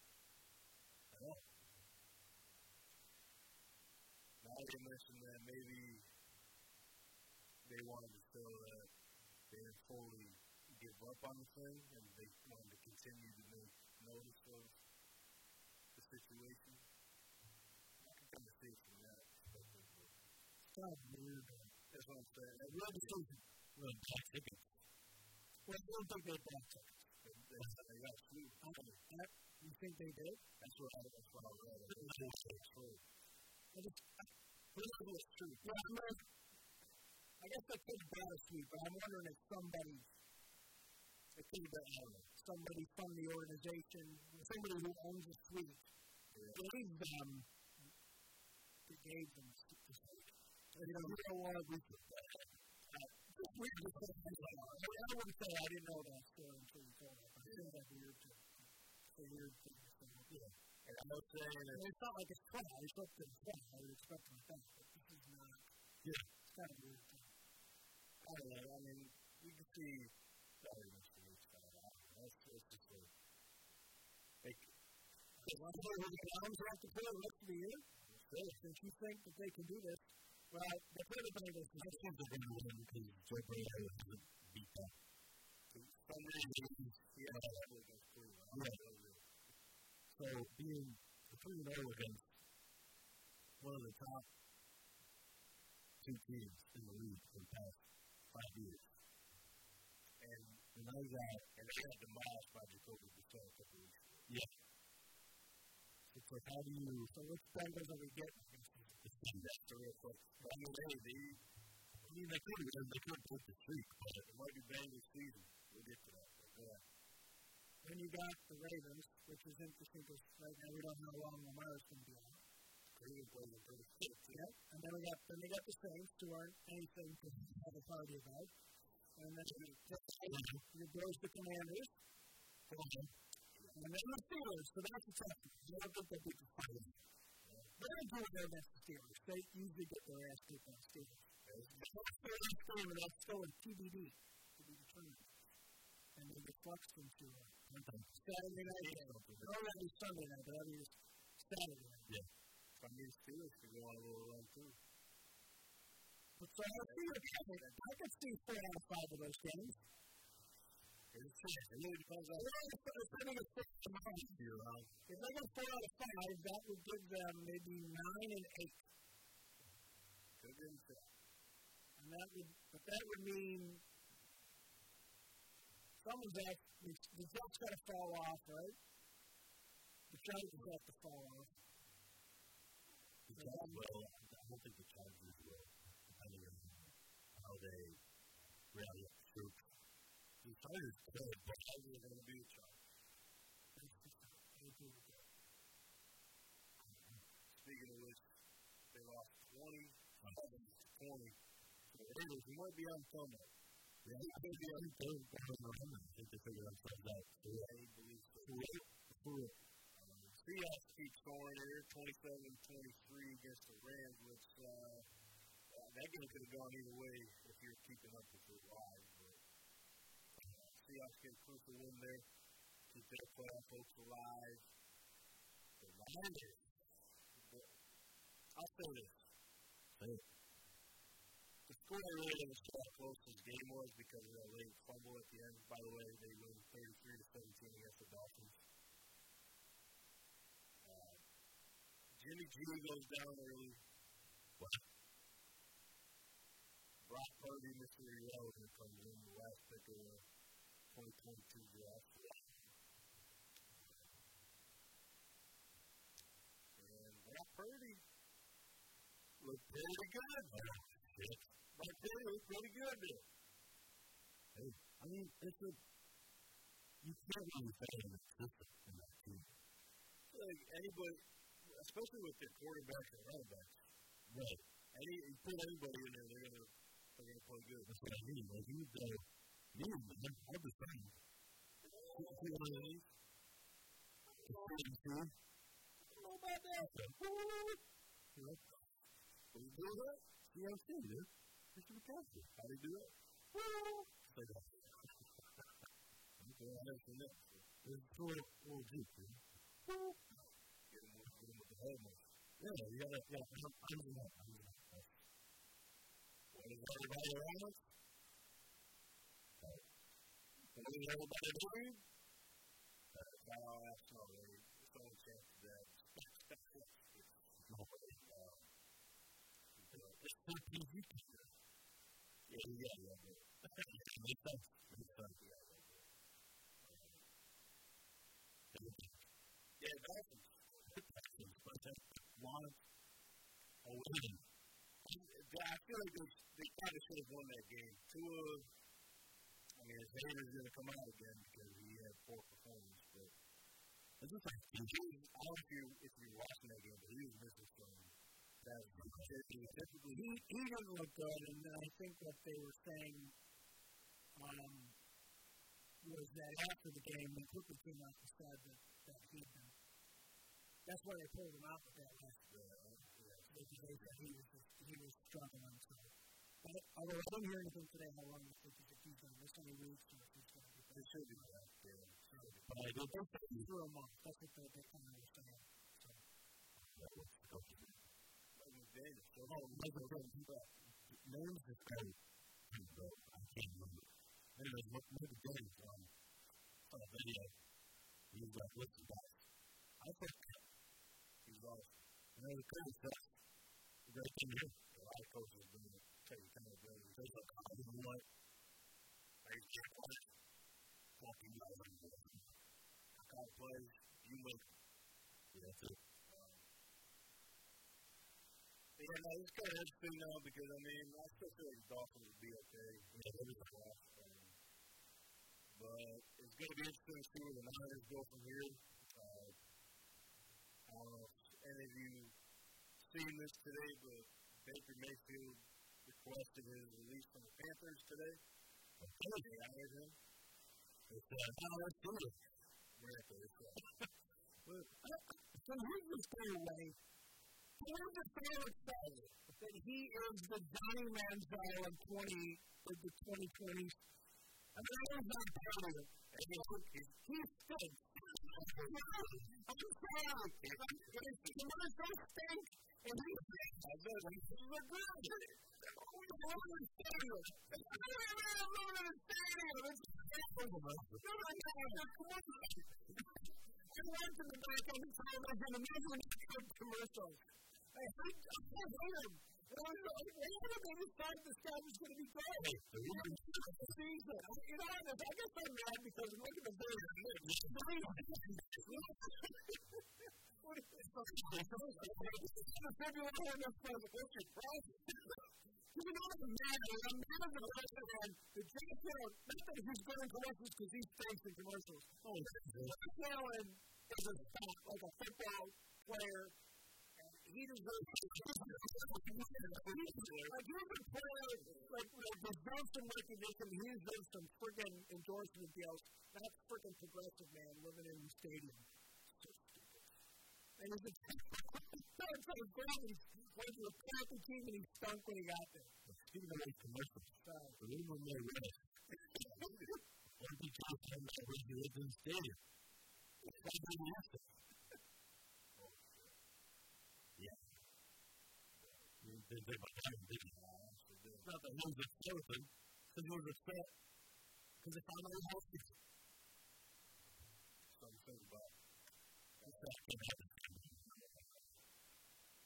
At all. Now you mentioned that maybe they wanted to show that they didn't fully give up on the thing and they wanted to continue to make notice of situation. I can kind of see it from that perspective. It's kind of weird. That's what I'm saying. That decision. Well, black tickets. Well, I don't think they bought tickets. That's how they got. That, you think they did? That's what I, that's what I read. That's true. I just, this is true. Yeah, I mean, I guess they could have a suite, but I'm wondering if somebody, it could have been uh, somebody from the organization, somebody who owns a suite, gave them, gave them the suite. You know, you know what, we could, uh, just weird to say, I wouldn't say I didn't know that story until you told it. I think that's weird to, it's a weird thing to say. Yeah. And I'm not saying that it's not like it's fun. I expect it to fun. I would expect it to fun, but this is not. Yeah. It's kind of weird. Thing. I don't know. I mean, you can see sorry, Mr. Rich, kind of out. That's, that's just a like, To play with the Browns have to play the rest of the year. Really? Since you think that they can do this, well, the other thing is, I think they're going to win because Joe Burrow hasn't beat them. some reason, yeah, that just true. I don't. So being a 3 0 against one of the top two teams in the league for the past five years. And, now you got, and they got demolished by Jacoby Brissett a couple weeks ago. yeah. It's like, how do you so which Bengals are we getting? defend that? So real quick, I mean, hey, they, I mean, they could have they could put the streak, but it might be Bengals season. We'll get to that. But ahead. Then you got the Ravens, which is interesting because right now we don't know how long Lamar's going to be out. Cleveland plays in 36. Yep. And then we got then they got the Saints, who aren't anything to have a party about. And then you goes the Commanders. Uh-huh. And then the Steelers, so that's a tough one. I don't think they'll beat the Steelers. Going to do it there against the Steelers. They usually get their ass kicked the Steelers. That's the last game, and that's still in TBD to be determined. And then it flexed into uh, Saturday night game. Or that'd be Sunday night, but that'd be Saturday night. I mean, Steelers could go on a little run too. But so I see the I could see four out of five of those games. If they get four out of five, out that would give them maybe nine and eight. Good insight. And that would, but that would mean someone's got, the, the Jets got to fall off, right? The Chargers have to fall off. the Chargers will. I don't think the Chargers will, depending on how they rally. Chargers could, but Chargers are going to be with that. Speaking of which, they lost 20 to 20 to the Raiders. Might be on Sunday. yeah, I think the other thing, I think they figured themselves out. I believe so. Seahawks keep scoring here, 27-23 against the Rams, which uh, that game could have gone either way if you're keeping up with your live. Uh, Seahawks get crucial win there, keep their playoff hopes alive. The Niners, I'll say this. Say it. The score really didn't show how close this game was because of that late fumble at the end. By the way, they win 33 to 17 against the Dolphins. Uh, Jimmy G goes down early. What? Brock Purdy, Mr. Irrelevant, comes in the last pick of the 2022 draft. And Brock Purdy looked pretty good. Shit. Brock Purdy looked pretty good there. Hey, I mean, it's a, you can't really say assistant in that team. Like anybody, especially with their quarterbacks and running backs, Right. any you put anybody in there, they're gonna they're gonna play good. That's what I mean. Like, you need you need to, I'm the same. See of these? CMC. I don't know about that. You know, you do that, CMC, dude. Christian McCaffrey. How do you do that? Say that. Okay, I have some next. It's a little, little deep, dude. Get. Yeah, you gotta, yeah, I'm, I'm in that. I'm in that. What is everybody around us? What is everybody doing? That's how I ask no, it's only chance that uh, it's too PG. Yeah, yeah, yeah. Makes sense. Makes sense. Yeah, yeah, Dolphins. Dolphins, but that's one a win. I feel like they, they kind of should have won that game. Tua, His haters going to come out again because he had poor performance, but it's just like, he, I don't know if, you, if you're watching that game, but he was missing some. That he, he didn't look good, and I think what they were saying um, was that after the game, when Cooper came out and said that, that he'd been. That's why they pulled him out with that last year. Because they said he was, just, he was struggling. So. But although I don't hear anything today how long this is, if he's to miss any weeks or if he's going to be back. It should be back, yeah. But I don't think for a month. That's what they, they kind of saying. So. That was okay. Davis. So, oh, Michael Jordan. Names is great. I can't remember. Anyways, Michael Jordan um, on a video. He was like, listen, guys. I think he's awesome. And then the coach says, the great thing here. A lot of coaches do it. Take kind of. There's a call, you know what? I can't watch walking out of the I call plays, you make. Yeah. Yeah, no, it's kind of interesting now because, I mean, I still feel like the Dolphins would be okay. Yeah, they'll be fine. Um, but it's going to be interesting to see where the Niners go from here. Uh, I don't know if any of you seen this today, but Baker Mayfield requested his release from the Panthers today. Okay. They honored him. It's, uh, no, that's good. Yeah, it's, uh, so here's the story, away. We're just so excited that he is the Johnny Manziel of 20, of the 2020s. I mean, I was not proud of it. He stinks. I'm sorry. Commercials stink, and he stinks. I bet he's a good we love the stadium. I love the stadium. It's awesome. No, no, no. Come on. I went to the back of the time. I can imagine the commercials. I hate, him. And I they decide this guy was going to be great? You know, I guess I'm mad because look at the bird. What is this? Of the question. You know I'm mad? I'm mad at the and the not that he's commercials because he's thanks in commercials. Oh, is a, like a football player he deserves like he's a player like like deserves some recognition. He deserves some friggin' endorsement deals. That's friggin' progressive man living in the stadium. So stupid. And he's a like went to a Panther team and he stunk when he got there. Speaking of commercials, the rumor may rest. One of the top ten members who lives in the stadium. That's what he asked him. Did they my time, did you? It's not that he was upset with him, because he was upset because they found out he was healthy. Something about this guy can't have it.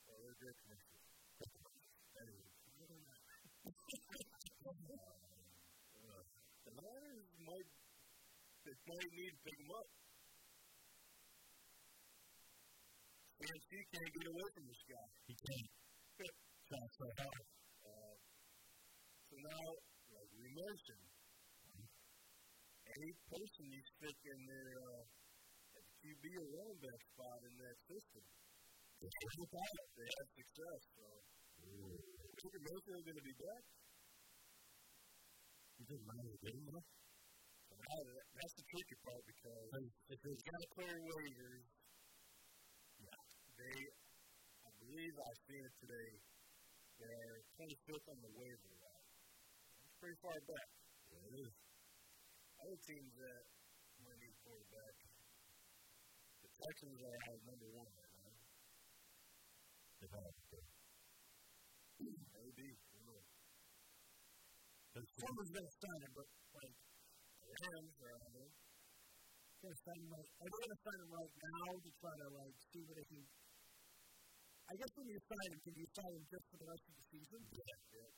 Well, they're good commercials. Anyway. the Niners might, they might need to pick them up. CMC can't get away from this guy. He can't shots so hard. Uh, so now, like we mentioned, any person you stick in their uh, QB or running back spot in that system, they have success. So, Baker Mayfield going to be back? You think Miami get him though? That's the tricky part because if there's got to clear waivers, They, I believe I've seen it today. They're 25th on the waiver wire. It's pretty far back. Yeah, it is. Other teams that might need quarterback. The Texans are our number one right now. They've had it. Maybe. Someone's going to sign him, but like, The Rams are on there. going to sign him right. Are they going to sign him right now to try to like see what they can? I guess when you sign him, can you sign him just for the rest of the season? Yeah, yeah.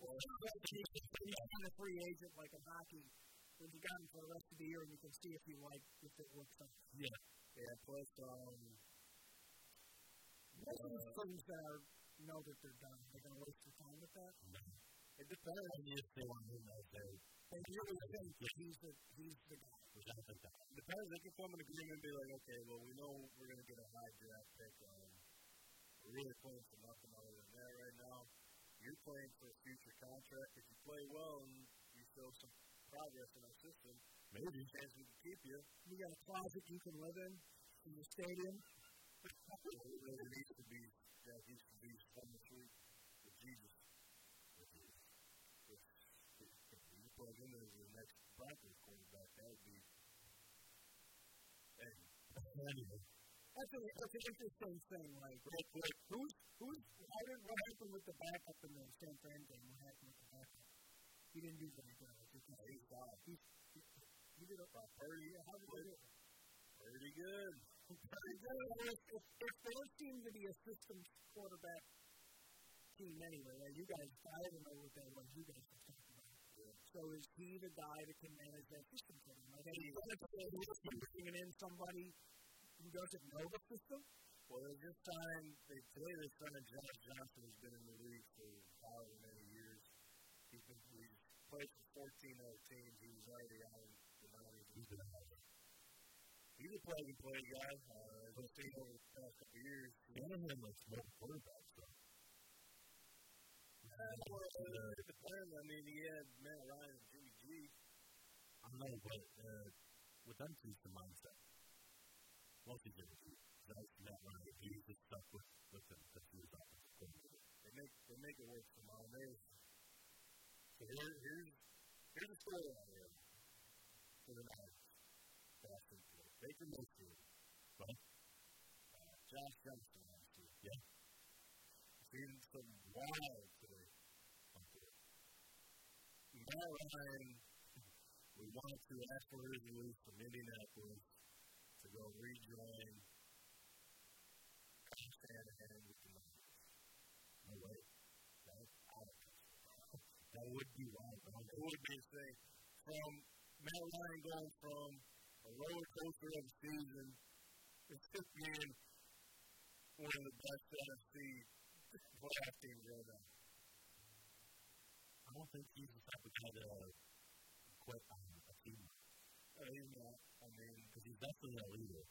Well, he's kind of free agent like in hockey. When you got him for the rest of the year, and you can see if you like if it works out. Yeah. Yeah, plus, um, Most of these things that are know that they're done, they're going to waste their time with that. it depends. And if they want those days, And you really think that he's the he's the guy. which I think that. It depends. They can form an agreement and be like, okay, well, we know we're going to get a high draft pick. Um, we're really playing for nothing other than that right now. You're playing for a future contract. If you play well and you show some progress in our system, maybe chance we can keep you. You got a closet you can live in in the stadium. it really needs to be that needs to be from the truth with Jesus. With Jesus. If, if, if you plug in the next Broncos quarterback, that would be. Anyway, That's, a, that's an interesting thing. Like, real quick, who's who's how did what happened with the backup in the San Fran game? What happened with the backup? He didn't do very good. I think he's fine. he, he, he did a how did do? pretty good. Pretty good. If, if, if there seemed to be a systems quarterback team anyway, like you guys, I don't know what that was. You guys were talking about. So is he the guy that can manage that system for them? Like, he's bringing in somebody who doesn't know the system. Well, they just signed, they, today they signed Josh Johnson, who's been in the league for however many years. He's been, he's played for 14 other teams. He was already out in the 90s. He's been out there. He's a plug and play guy. Uh, as I've seen over the past couple of years. one of them looks more quarterbacks, though. Uh, well, uh, it depends. I mean, he had Matt Ryan and Jimmy G. I don't know, but uh, with them two, the mindset. Most of them, that's not right. He's just stuck with, with them. That's his offensive coordinator. They make they make it work for Mom. There's so here, here's here's the storyline here for the Niners. Boston Field. Baker Mayfield. Right? Uh, Josh Johnson last year. Yeah. Seen some wild today. Matt Ryan, we wanted to ask for his release from Indianapolis go rejoin Kyle Shanahan with the Niners. No way. That, I don't. That would be wild. It would be insane. From Matt Ryan going from a roller coaster of a season to being one of the best NFC playoff teams right now. I don't think he's the type of guy to quit on a team. Uh, he's not. I mean, Because he's definitely a leader.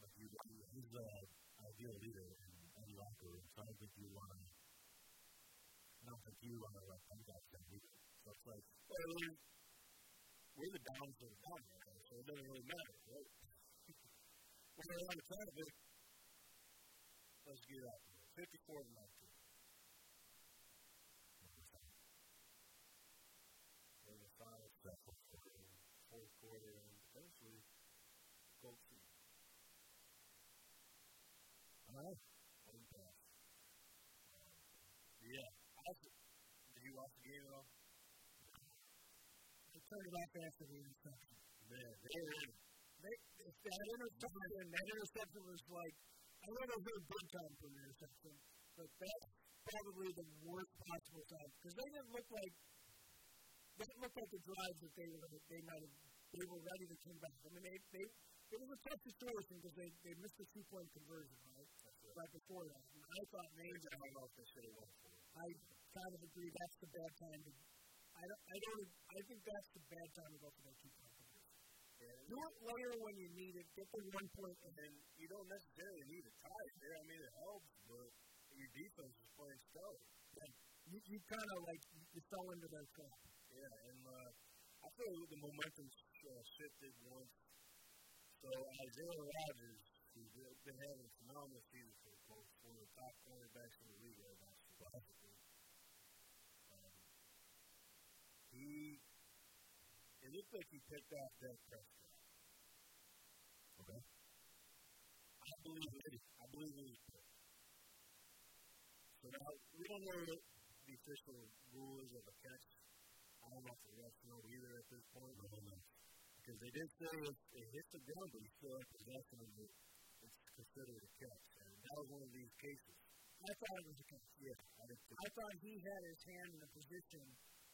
Like you, he's a uh, ideal leader in any locker room. So I don't think you want to. I don't think you want to let some guys down either. So it's like, well, we're, we're the downs of the down right so it doesn't really matter, right? we're on the of it. Let's get out there. 54 to 19. We're in the final step of the fourth quarter and potentially go to right. one pass. Um, yeah. I also, did you watch the game at all? They turned it off after the interception. Man, they were. They, if that interception, that interception was like, I don't know was big time for an interception, but that's probably the worst possible time because they didn't look like they didn't look like the drives that they were they might have they were ready to come back. I mean, they they it was a tough situation because they they missed a two point conversion right right before that. And I thought maybe I don't know if they should have won for it. I kind of agree that's the bad time to. I don't. I don't. I think that's the bad time to go for that two point conversion. Do it later when you need it. Get the one. And then you don't necessarily need a tie there. I mean, it helps, but your defense is playing stellar. And you you kind of like you fell into that trap. Yeah, and uh, I feel the momentum uh, shifted once. So Isaiah Rodgers He's been having a phenomenal season for the Colts. One of the top cornerbacks in the league right now, statistically. Um, he, it looked like he picked off Dak Prescott. Okay. I believe it. I believe it was picked. So now, we don't know what the official rule is of a catch. I don't know if the refs know either at this point. No, no. Because they did say if it hits the ground, but you still have possession of it, it's considered a catch. And that was one of these cases. I thought it was a catch. Yeah, I did too. I thought he had his hand in a position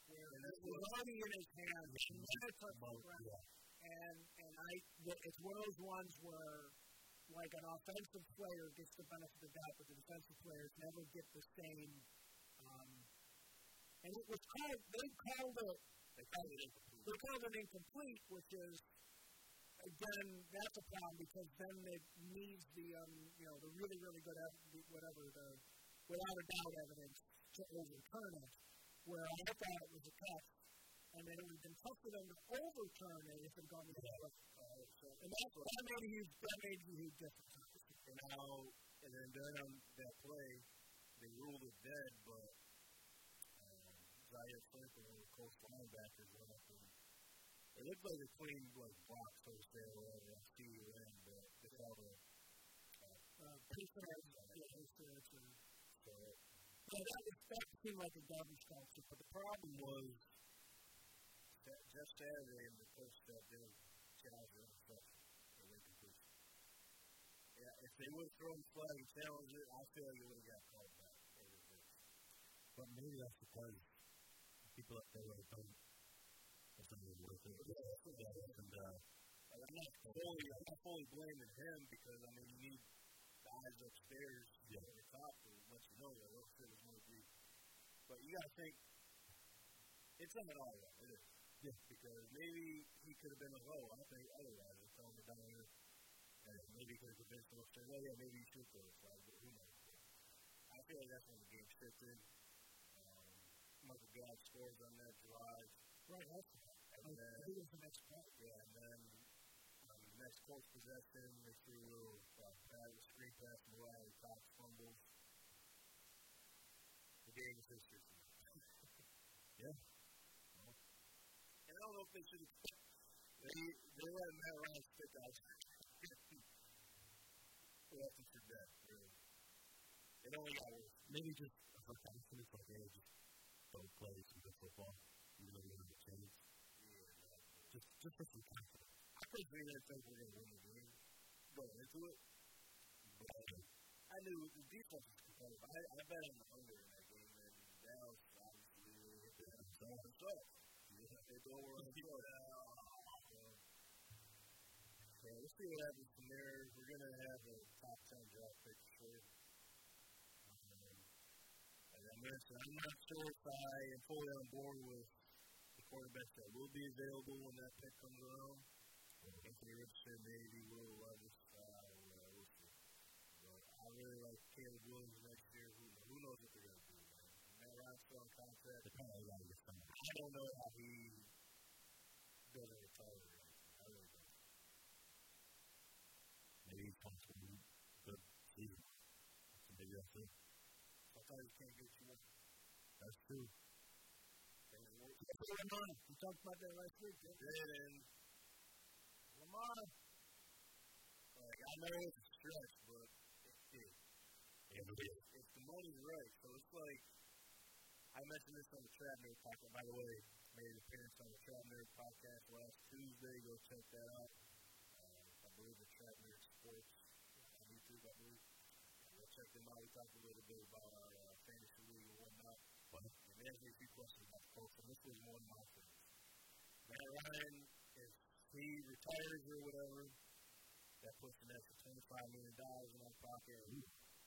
where And it was already in his hand. He have touched the ground. And and I, it's one of those ones where, like an offensive player gets the benefit of the doubt, but the defensive players never get the same. Um, and it was called. They called it. They called it incomplete. They called it incomplete, which is again that's a problem because then it needs the um, you know the really really good ev- whatever the without a doubt evidence to overturn it. Where I thought it was a catch, and then it would have been tough for them to overturn it if it had gone the other way. Uh, and that's that made a huge that made a huge difference. And now, and then during on that play, they ruled it dead, but um, Zaire Franklin, the Colts linebackers, went up it looked like a clean like box, so to say, or whatever. I see you in, but they called it. Uh, Pittsburgh, yeah, it's, uh, it's, uh, So yeah, that was that seemed like a garbage call. too, But the problem was that Jeff Saturday in the coach that did challenge the interception or incompletion. Yeah, if they would have thrown the flag and challenged it, I feel like it would have got called back. But maybe that's because people that they would have it's really worth it. And uh, Like, I'm not fully, I'm not fully blaming him because I mean you need guys upstairs Yeah. at the top to let you know that what fit is going to be. But you got to think it's not all right. It is. Yeah. Because maybe he could have been like, oh, I think otherwise. Telling me down here. And maybe he could have convinced him upstairs, oh, yeah, maybe you should throw the but who knows. I feel like that's when the game shifted. Michael Gallup scores on that drive. right. That's And then, who was the next play? yeah, and then um, the next Colts possession, they threw a little uh, screen pass, Mariah Cox fumbles. The game is history. yeah, And I don't know if they should have. They, they let Matt Ryan stick out. Left him for dead, really. It only got worse. maybe just for confidence, like hey, just don't play some good football, even though you have a chance. Just, just for some. I didn't think we were going to win the game going into it. But I knew the defense was competitive. I, I bet on the under in that game, and Dallas obviously really hit the himself himself. They throw over on the field. So we'll see what happens from there. We're going to have a top 10 draft pick for sure. Um, as I mentioned, I'm not sure if I am fully on board with quarterbacks that will be available when that pick comes around. Anthony Richardson, maybe Will uh, we'll see. But I really like Caleb Williams next year. Who, who knows what they're going to do, man. Matt Ryan's still on contract. They probably got to get some. I don't know how he doesn't retire. I really don't. Maybe he comes from a good season. So maybe that's it. Sometimes you can't get you one. That's true. Lamar. We talked about that last week. didn't we? Did and Lamar. like I know it's a stretch, but it, it, but if, if the money's right, so it's like I mentioned this on the Trap Nerd podcast. By the way, made an appearance on the Trap Nerd podcast last Tuesday. Go check that out. Uh, I believe the Trap Nerd Sports on YouTube. I believe. Go check them out. We talked a little bit about our uh, fantasy league and whatnot. What? And they a about the and this was one of my things. Matt Ryan, if he retires or whatever, that puts an extra twenty-five million dollars in our pocket.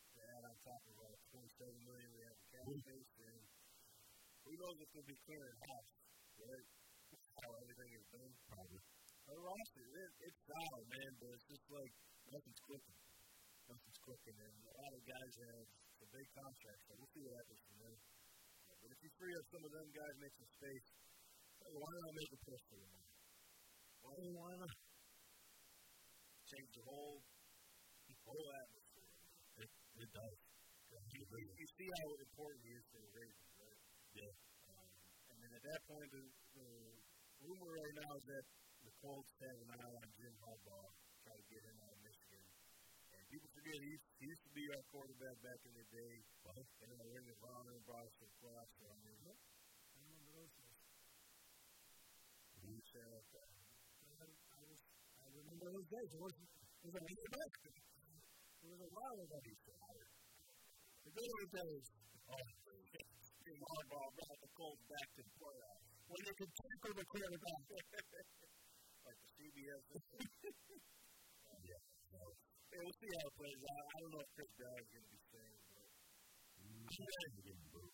To add on top of our twenty-seven million we have in cap space, and who knows if they'll be clearing house, right? How everything is done. Probably. Our roster, it, it's solid, man, but it's just like nothing's clicking. Nothing's clicking, and a lot of guys have some big contracts, so we'll see what happens from there. But if you free up some of them guys, make some space, why not I make a push for them? Why do you want to change the whole whole atmosphere. It, it does. You, you, you see how important he is to the Ravens, right? Yeah. Um, and then at that point, the, the rumor right now is that the Colts have an eye on Jim Harbaugh, try to get him out. And people forget he used, he used to be our quarterback back in the day. Well, And then Ring of Honor and brought us to the I remember those days. he said, uh, I, I, was, I remember those days. It wasn't, it was a week back. It was a while ago. The good old days. oh, Jim Harbaugh brought the Colts back to the playoffs. When they could tackle the quarterback. like the CBS. yeah. So, yeah, we'll see how it plays out. I don't know if Chris Ballard is going to be staying, but I'm ready to get booed.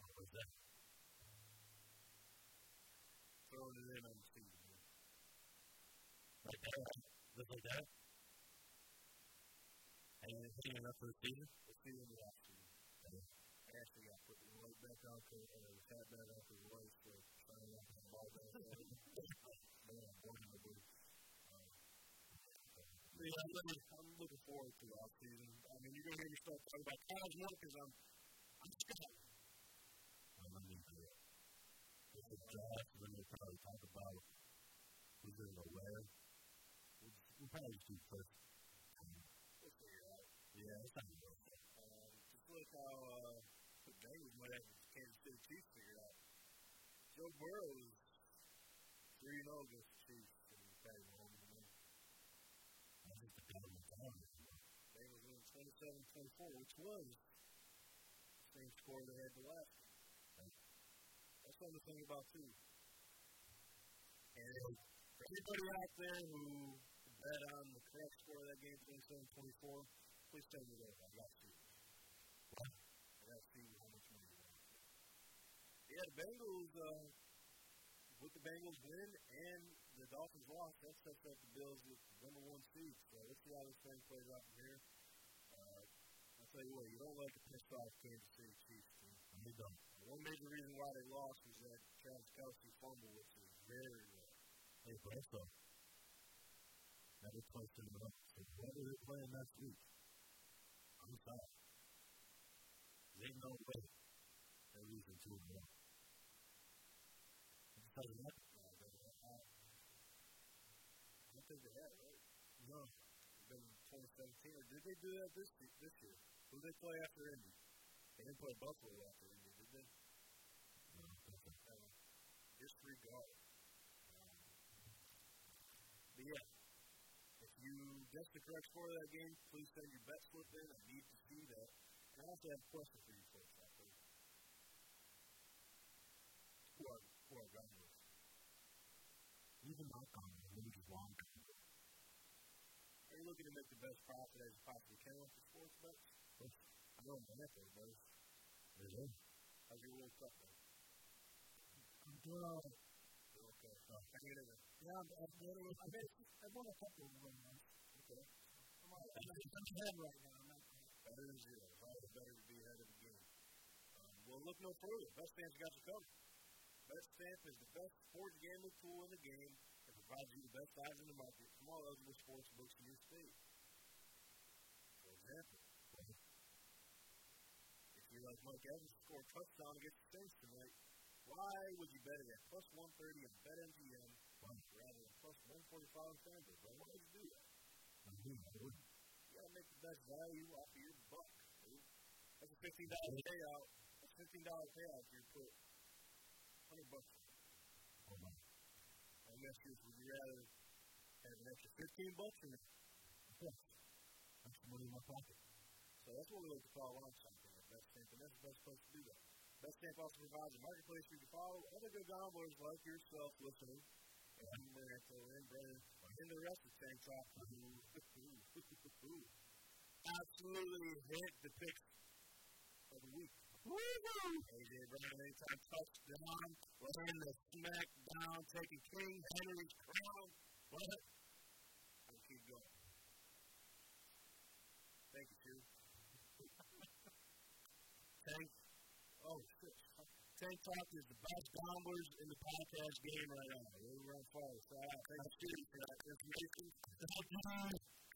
What was that? throwing it in on the. Like that? Just like that? Hanging, hanging up for the season? The season was off season. I actually got put the weight back on, to, uh, the fat back off his waist, so trying not to have all that. Man, I'm born in the yeah, I'm looking, I'm looking forward to off season. I mean, you're going to hear start talking about college more because I'm, I'm Scott. I'm not into it. If the draft, then we'll probably talk about who's going to go where. We'll, probably just do first. We'll figure it out. Yeah, it's not going to just look how uh, the Bengals might have Kansas City Chiefs figured out. Joe Burrow is 3 0 against the Chiefs and. And then I think the guy went down. Bengals win 27 24, which was the same score they had the last one. That's something to think about, too. And for anybody out there who bet on the correct score of that game, 27 24, please tell me that. I got to. I got see how much money you won. Yeah, the Bengals, uh, with the Bengals win and the Dolphins loss, that sets up the Bills with number one seed. So let's see how this thing plays out from here. Uh, I'll tell you what, you don't like to piss off Kansas City Chiefs team. You don't. One major reason why they lost was that Travis Kelce fumble, which is very rare. Hey, Bledsoe. Never placed in the up. So what are they playing next week? I'm sorry. There's no way they're losing two and one. I can tell you that. They, I don't think they had, right? No. It's been 2017, or did they do that this year? this year? Who did they play after Indy? They didn't play Buffalo after Indy, did they? No, Uh, disregard. Um, but yeah, if you guess the correct score of that game, please send your bet slip in. I need to see that. And I also have a question for you folks out there. Who are, who are gamblers? Knock on the is long. Are you looking to make the best profit as you possibly can with the sports bets? I know that there, buddy. There's a How's your World Cup, man? I'm doing all right. You're okay. So, it in there. Yeah, I'm, I'm doing I bet I won a couple of them. Okay. I'm, all- I'm, I'm ahead right now. I'm not, Better than zero. It's always better to be ahead of the game. Um, well, look no further. Betstamps got you covered. Betstamp is the best sports gambling tool in the game provides you the best odds in the market from all eligible sports books in your state. For example, if you're like Mike Evans to score a touchdown against the Saints tonight, why would you bet it at plus 130 on BetMGM rather than plus 145 on FanDuel? Why would you do that? I wouldn't. You gotta make the best value off of your buck, dude. That's a fifteen dollar payout. That's a fifteen dollar payout if you put hundred bucks. You would you rather have an extra fifteen bucks or. That's the money in my pocket. so that's what we like to call launch something at Betstamp, and that's the best place to do that. Betstamp also provides a marketplace where you can follow other good gamblers like yourself listening. And Marantha and Brennan and the rest of Tank Talk absolutely hit the picks of the week. AJ Brown, anytime touchdown, laying the smack down, taking King Henry's crown. What? I'll keep going. Thank you, Sue. Tank. Oh, shit. Tank Talk is the best gamblers in the podcast game right now. We're run forward. So I thank you for that information.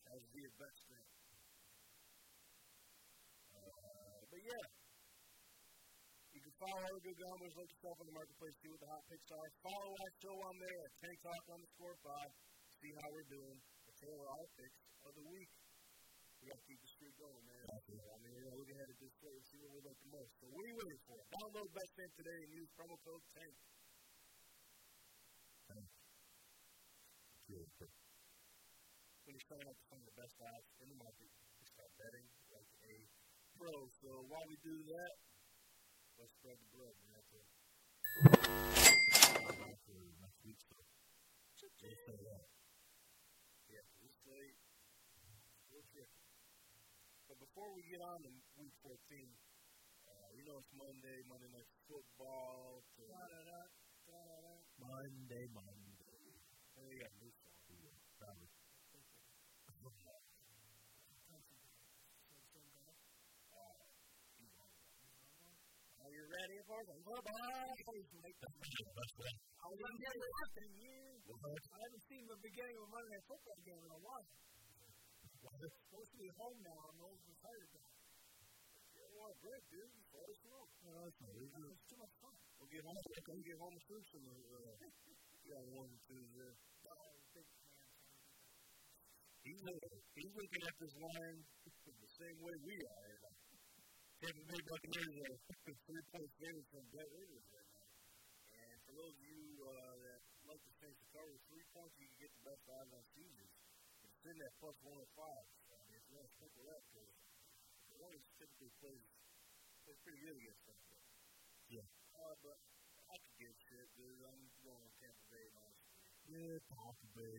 That would be a best thing. Uh, but yeah, follow other good gamblers like yourself on the marketplace, see what the hot picks are. Follow us, show on there at Tank Talk underscore five. See how we're doing. And tailor our picks of the week. We got to keep the streak going, man. I mean, you know, look ahead at this play and see what we like the most. So what are you waiting for? Download Best Fan today and use promo code TANK. Thank you. When you sign up to find the best odds in the market, you start betting like a pro. So while we do that, let's spread the bread, man. That's it. For next week, so. We'll say that. Yeah, this slate, real tricky. But before we get on to week 14, uh, you know it's Monday, Monday Night Football. Da-da-da, da-da-da. Monday, Monday. oh, you got a new song. Robert. Are you ready for the football? I was on here laughing, yeah. What? I haven't seen the beginning of a Monday Night Football game in a while. What? Supposed to be home now. I'm old retired guy. Yeah, well, great, dude. You let us know. That's not. It's too much fun. We'll get home. We'll get home soon. Some uh, you got one or two there. He's looking, he's looking at this line the same way we are. Tampa Bay Buccaneers are three point favorites from Bet Raiders right now. And for those of you uh, that like the Saints to cover three points, you can get the best odds on seasons. It's in that plus one or five. So, I mean, if you want to stick with that, because the Warriors typically plays, plays pretty good against them. But, Yeah. uh, but I could give shit, dude. I'm going with Tampa Bay honestly. Yeah, Tampa Bay.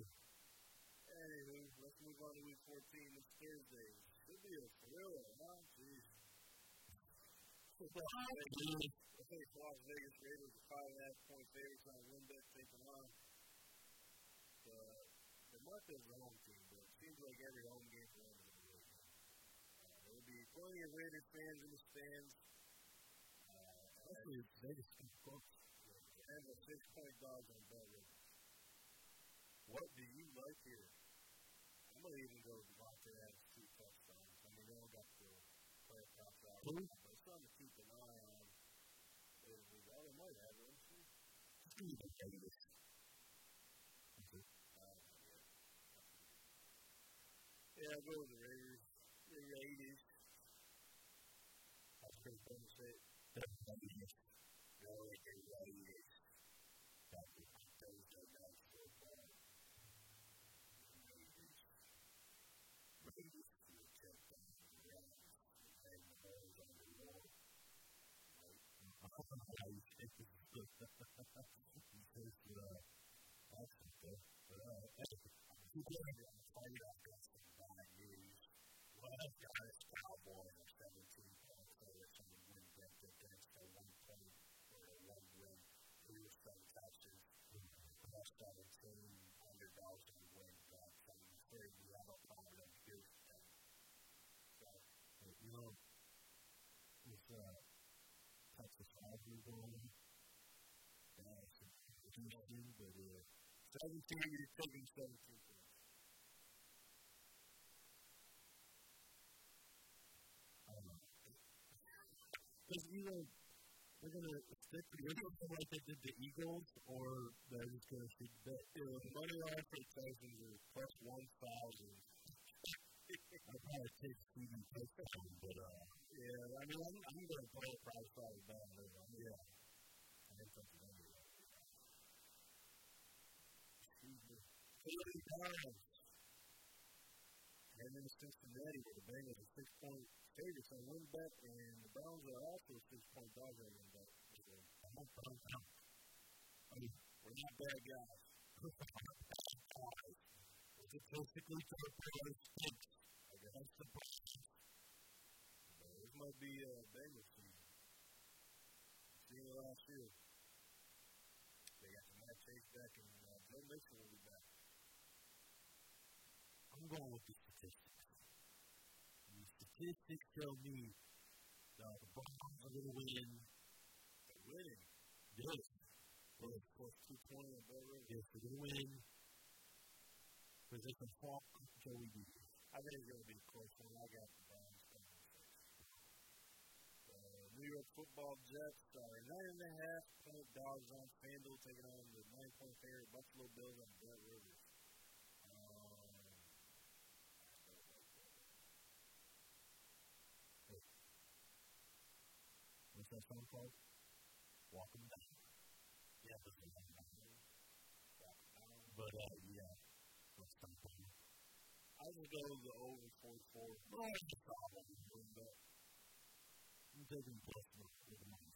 Anywho, let's move on to week 14. It's Thursday. Should be a thriller, huh? Jeez. I think Las Vegas Raiders are five and a half point favorites on WynnBET taking on the the Marcos are home team, but it seems like every home game for them is a road game. Uh, there'll be plenty of Raiders fans in the stands. Uh, Actually, Vegas is close. and the six point dogs on Bet Raiders. What do you like here? I'm gonna even go Davante Adams two touchdowns. I mean, they all got the player props out, Who? but it's something to keep an eye on. Is well, they might have them. too. To. Uh, yeah, go with the Raiders. The Raiders. That's pretty fun to say. Vegas. Go with the Raiders. Thursday night football. Raiders. Raiders will take down the Rams and the Bears on the wall. Because, uh, that's okay. But, uh, hey, Keep going. I'm fired up. Got some bad news. Well, guys, Cowboys are 17 point favorites on the win bet against a one point or a one win. Houston, Texas. Plus 17 underdogs to win bets. I'm afraid we have a problem in Houston. So, you know, with, uh, Interesting, but, uh, 17, you're taking 17 points. I don't know. Because, you know, they're going to stick to it like they did the Eagles, or they're just going to shoot the. You money line for the Texans is plus 1,000. I'd probably take Stevie touchdown, but, uh, Yeah, I mean, I'm, I'm going to play a price probably down there. yeah. I think that's doing. Excuse me. Cleveland Browns. And then Cincinnati, where the Bengals are six point favorites on WynnBET, and the Browns are also six point dogs on WynnBET. So, I'm not to I mean, we're not bad guys. statistically, third players stinks. That's the problem. This might be a Bengals team. Seen it last year. They got Matt Chase back, and uh, Joe Mixon will be back. I'm going with the statistics. The statistics tell me that the Browns are going to win They're winning. Yes. Well, Plus, plus 220 on Bell River. Yes, they're going to win. Because they can fall Joey B. I going to be close. I got the Browns first. Uh, New York football Jets are nine and a half point dogs on FanDuel, taking on the nine point favorite Buffalo Bills on BetRivers. Um, What's that song called? Walk 'em down. Yeah, that's the one. Walk down. But, uh, yeah. Let's stop on I would go the over 44. Oh, that's the problem. Win that. I'm taking Buffalo with the money.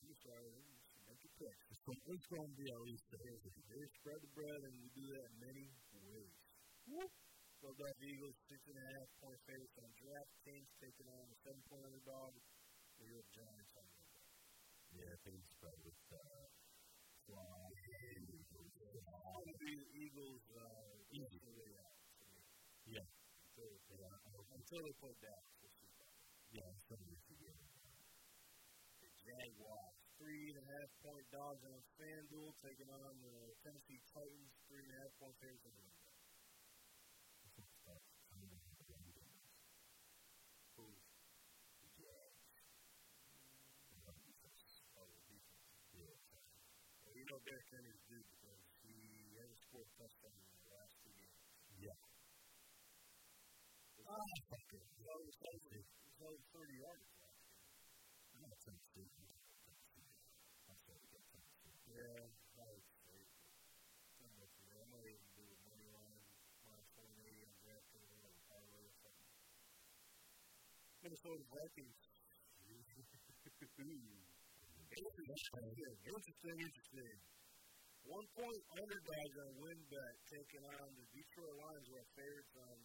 You sorry, make your picks. It's going, to be at least a They spread the bread, and we do that many ways. Philadelphia Eagles, six and a half point favorites on DraftKings, taking on the seven point underdog, New York Giants on the. Yeah, I think it's spread with, uh, Fly. The Eagles, uh, easy. Yeah. Until, Yeah. until they about that. Yeah, it's going to be. The Jaguars, three and a half point dogs on FanDuel, taking on the Tennessee Titans, three and a half point favorites on the underdog. Who? The Jags. Oh, the defense. Well, you know Derrick Henry's due because he hasn't scored a touchdown in the last two games. Yeah. Ah, it. He was over, he was over 30 yards last year. I got Tennessee. I'm sorry, we got. Yeah, I. I'm. I minus 180 on DraftKings, or a parlay or something. Minnesota Vikings. interesting, interesting, interesting. One point underdogs on WynnBET taking on the Detroit Lions, who are favorites on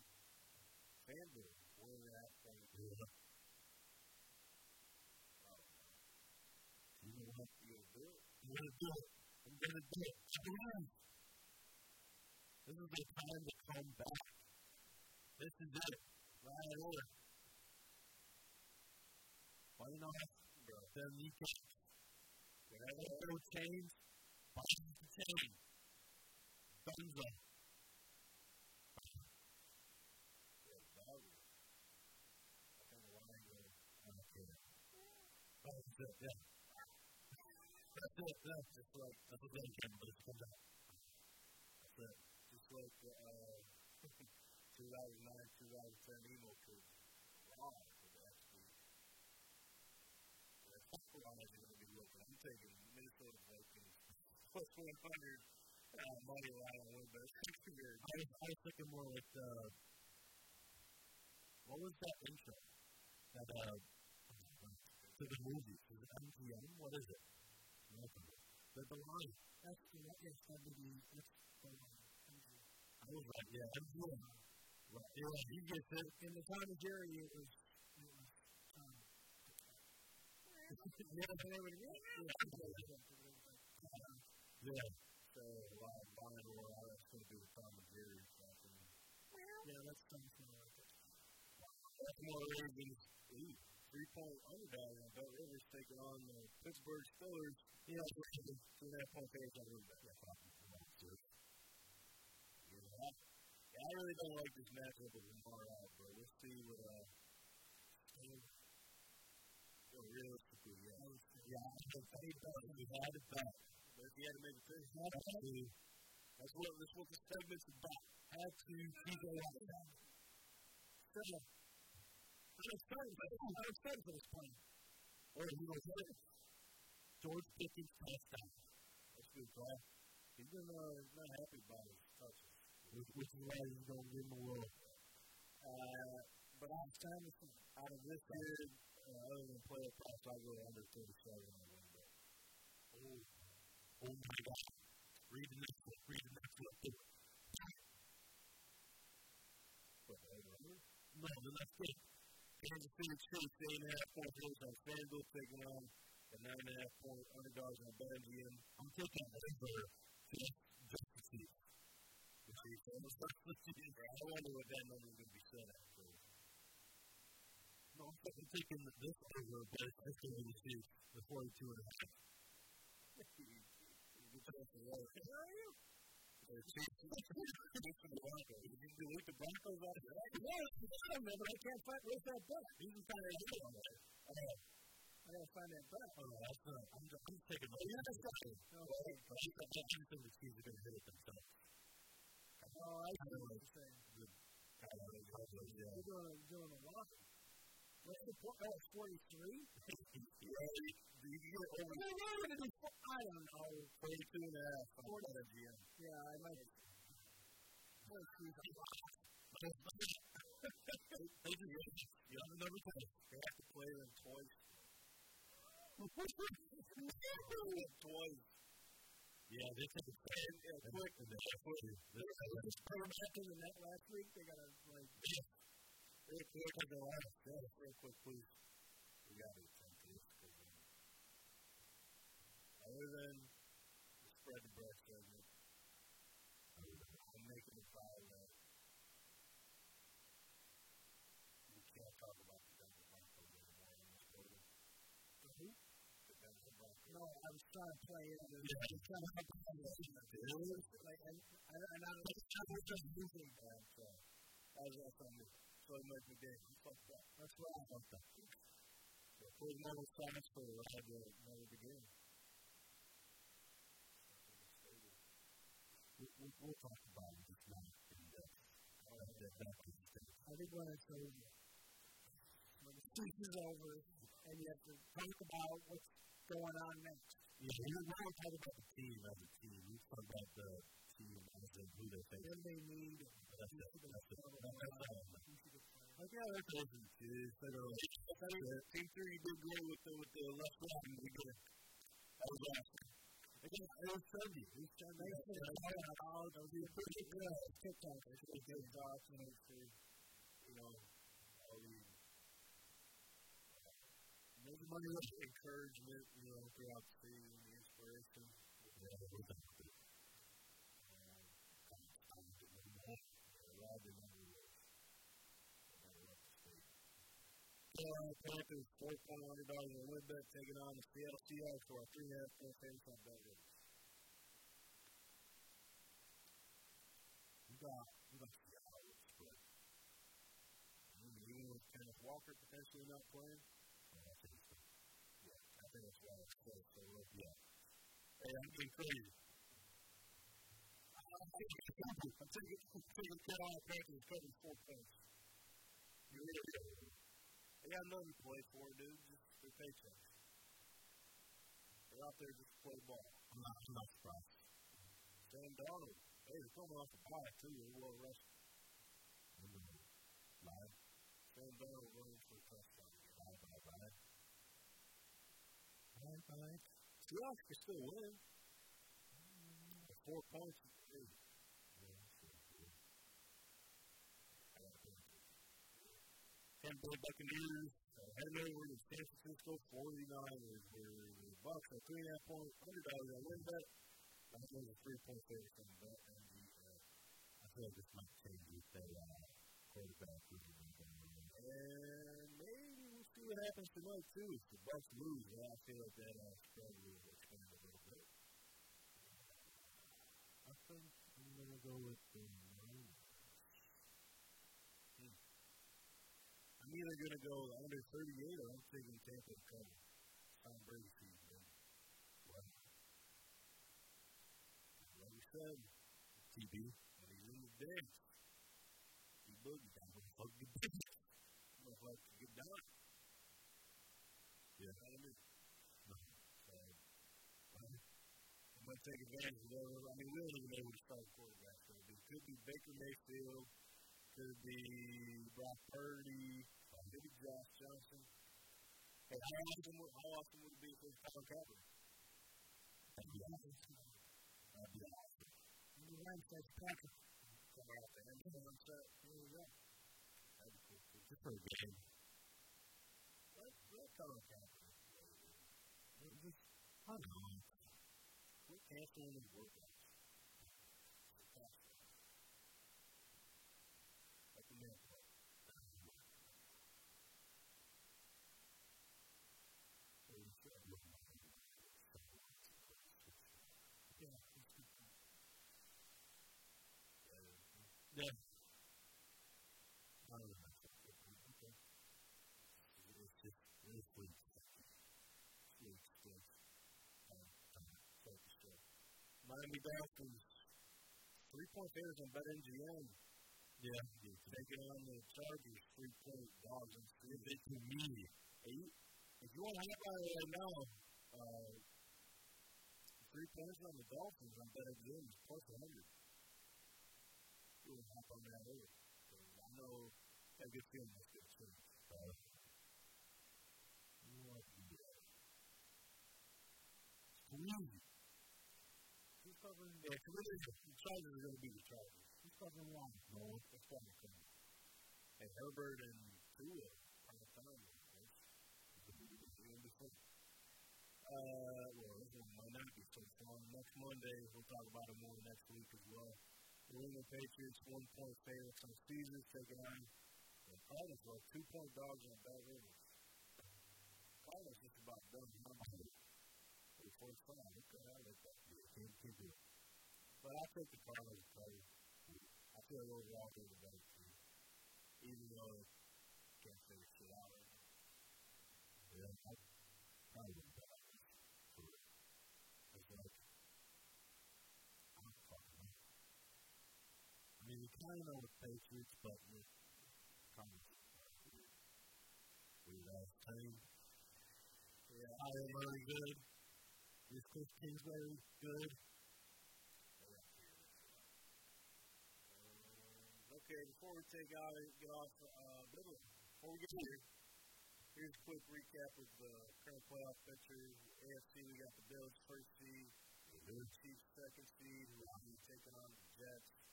One and a half point. Yeah. Oh. You know what? You'll do it. I'm going to do it. I'm going to do it. On. This is the time to come back. This is it. Right in. Why you know Bro. Then you can Whatever. throw chains. Bind the chain. Dunzo. Yeah, dog. I think the Lions are Okay. That's it, yeah. That's it, yeah. just like That's what they can, but it's come out. That's it. Just like the uh, 2009, 2010 emo kids. Wow, for the. That's what I'm going to be looking. I'm taking Minnesota Vikings plus 100 uh, money line on WynnBET. I was, I was thinking more like the. What was that intro? That, uh. To the movie. Is it MGM? What is it? Nothing. The, the line. That's the yes, that would be that's the. I was like, yeah, MGM. Right. Yeah, he gets it. In the time of Jerry, it was it was um, Yeah, they would get Yeah. So, a lot of buying all that's going to be the Tom and Jerry stuff. And yeah, that's something like that. Baltimore Ravens, ooh, three point underdog on BetRivers taking on the Pittsburgh Steelers. Yeah, two and a half point favorites on WynnBET. Yeah, Yeah, I- yeah, I really don't like this matchup with Lamar out, but we'll see what, uh, well, realistically, yeah. Yeah, I think he had it back. But if he had to make a he had to. That's what, that's what the segment's about. Had to keep it out. So, I'm excited. for- I'm excited for this plan. Or he was hit. George Pickens touchdown. That's good call. He's been, uh, not happy about his touches. Which, which is why he's going to win the world. Uh, but I'm kind of out of this year, uh, other than playoff props, I go under 37 on WynnBET. Oh, oh my God. Read the next one. Read the next one. But over? No, the next. Kansas City Chiefs, eight and a half point favorites on FanDuel, taking on the nine and a half point underdogs on BetMGM. I'm taking over just, just to see. The Chiefs almost got the Chiefs. I wonder what that number is going to be set at. So. No, I'm taking this over, but it's going to see the 42 and a half. Where are you? Delete the Broncos out of there, but I can't find where's that? He's in kind of hit on. Oh, I gotta find that bet. Oh, that's not. I'm, just, I'm taking the. Got it. No, I think the teams are to hit it themselves. Oh, I see what you're saying. You're doing a, lot. What's the point? Oh, it's 43? You can get over Well, what am I do? for- I don't know. 42 and a half on Forty. that GM. Yeah, I might. 43 They just you know, number ten. They have to play them twice. twice. Yeah, they took a stand. Yeah, quick. They. They just put them back in the net last week. They gotta, like, Real I go last. Yeah, real quick, please. We got to attend to this. um, Other than the spread the bread segment, I'm making a vow that we can't talk about the Denver Broncos anymore in this program. No, I was trying to play it. And Yeah. I was trying to help them it. Like, and, and, and I was just losing. And so, that was last time. So it made the game. You fucked up. That's what I fucked up. So put them on the signs for the rest of the rest of. We- we- We'll talk about it. Not in depth. Uh, that- that is the- I think when it's over, when the season's over, and you have to talk about what's going on next. Yeah, we we don't talk about the team as a team. We talk about the team as in who they. Then they need. That's it. That's it. That's. Like, yeah, that's awesome. Jeez, they go, team three, you did great with the, with the left and We did. That was awesome. Again, it was Sunday. It was Sunday. Thanks for the call out. Those are pretty good TikTok. It's a good talk, and it's, uh, you know, all the maybe money with encouragement, you know, throughout the season, the inspiration. Yeah, we're done with it. Um, kind of time to move on. Yeah, Rob didn't know who it was. I never left the state. Carolina Panthers, four point underdogs in a WynnBET, taking on the Seattle Seahawks for a three and a half point favorites on bet rates. We got, we got Seattle with spread. Even with Kenneth Walker potentially not playing. Yeah, that's interesting. Yeah, I think that's why it's close. So, Yeah. hey, I'm getting crazy. I'm taking, Carolina Panthers covering four points. You really. They got nothing to play for, dude. Just their paychecks. They're out there just to play ball. I'm not, I'm not surprised. Sam Darnold. Hey, they're coming off the bye, too. They're well rested. I'm going to lie. Sam Darnold running for a touchdown. Bye, bye, bye. Bye, bye. Seahawks can still win. Four points. Hey, Tampa Bay Buccaneers uh, heading over to San Francisco 49ers, where the Bucks are three and a half point underdogs on WynnBET. That was a three point favorite on bet, and the uh, I feel like this might change if they uh, quarterback going on. and maybe we'll see what happens tonight too. If the Bucks lose, yeah, I feel like that uh, spread will expand a little bit. I think I'm going to go with the Niners. Either going to go under 38 or I'm taking Tampa to cover. Tom Brady season, man. Like we said, TB. when he's in the dance, he boogie down. Fuck the bitch. Look like to get down. Yeah. You what I mean? So, I'm going to take advantage of that. I mean, we don't even know who the starting quarterback is going to. Could be Baker Mayfield. Could be Brock Purdy. Could Josh Johnson. Hey, how often, would, how often would it be was Colin Kaepernick? That'd be awesome. That'd be awesome. And the Wednesday, Patrick. Come out the end of the set. There you go. That'd be cool, too. Just for a game. Let, let Colin Kaepernick. Just, I don't know. Quit canceling his workouts. Let the man play. Miami Dolphins. Three point favorites on BetMGM. Yeah. Taking on the Chargers. Three point dogs. And Give it to me. eight. If you want to on it right now, uh, three points on the Dolphins on BetMGM is plus 100. You want to hop on that early. So I know I get feeling this good soon. Uh, You want to do that. Squeeze. Covering? Clearly the Chargers are going to be the Chargers. Who's covering one? No, that's why I'm coming. And Herbert and Tua on the time. Uh, well, this one might not be so fun. Next Monday, we'll talk about it more next week as well. New England Patriots, one point favorites on season, taking on the Cardinals, well, two point dogs on BetRivers. Cardinals just about done. It? For the first time. Okay, I like that. Can't, it. But I'll take the Cardinals to play. I feel like overall they're the better team. Even though I can't say shit out right now. Yeah, I probably wouldn't up. I mean, you kind of know the Patriots, but with kind of weird. Ass team. Yeah, Kyler Murray good. Is Kliff Kingsbury good? Okay, before we take out and get off, uh, before we get here, here's a quick recap of the current playoff pictures. AFC, we got the Bills first seed, the Chiefs second seed, who will be taking on the Jets.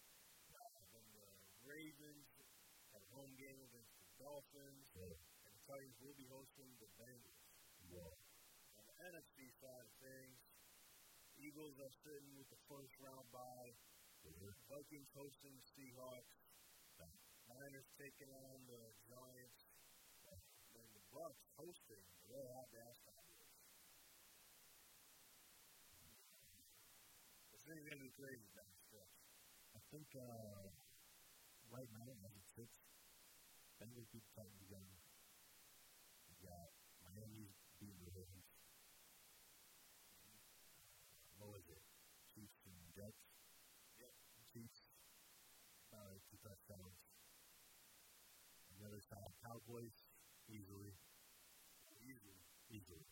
Uh, then the Ravens have a home game against the Dolphins, and the Titans will be hosting the Bengals. Yeah. On the NFC things, Eagles are sitting with the first round bye. Vikings hosting the Seahawks. Niners taking on the Giants. And the Bucks hosting the Red Hot Gas Cowboys. This thing's going to be crazy down the stretch. I think uh, right now, as it sits, Bengals beat the Titans again. We got Miami beating the Ravens. What was it? Chiefs and Jets. Yep. Chiefs. Uh, two the side, Cowboys easily, Easily. easily.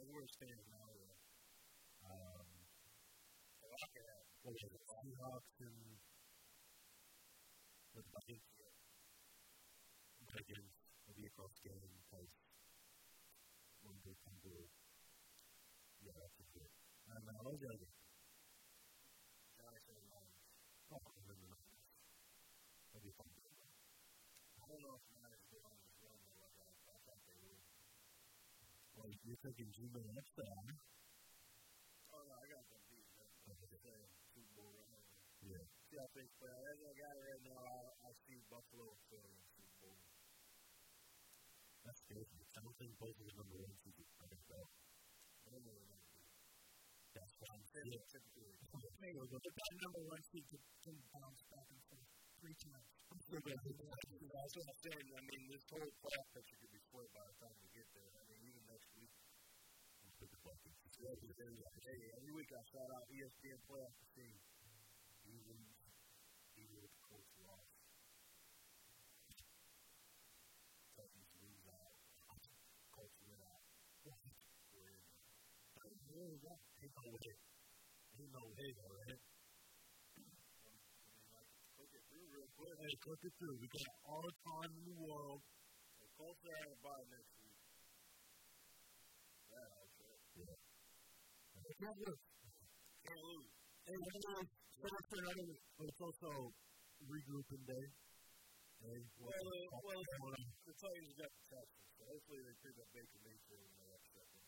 And where it stands now, though. Um, A lot can it? Seahawks and with Vikings. Vikings will be across the game because one big can do it. Yeah, that's a good. And uh, what was the and Lions. Oh, and then the Niners. That'd be fun. I don't know if Niners get on this run, though, like I, I thought they would. Well, you're thinking Jimmy next time. Oh, no, I got them beat. them. I'm just saying, Super Bowl right now. Yeah. See things play out. As I got it right now, I, I see Buffalo still in Super Bowl. That's good. I don't think both of the number one seeds are going to go. I don't know what I'm going to do. That's why I'm saying. Typically, but that number one seed can bounce back and forth times. I'm going that's what I'm saying. I mean, this whole picture could be split by the time we get there. I mean, even next week. the. Hey, every week I shout out ESPN playoff team. You lose. You lose. Coach loss. Titans lose out. Colts win out. We're in. Ain't no way. Ain't no way, all right? Look at through real quick. Hey, cook it through. We got all the time in the world. The Colts are having a bye next week. Yeah, it. Yeah. Can't lose. Can't lose. Hey, by the way, so much for another, but it's also regrouping day. Hey, Well, uh, well, well, the Titans got the Texans, so hopefully they pick up Baker Mayfield in the next second.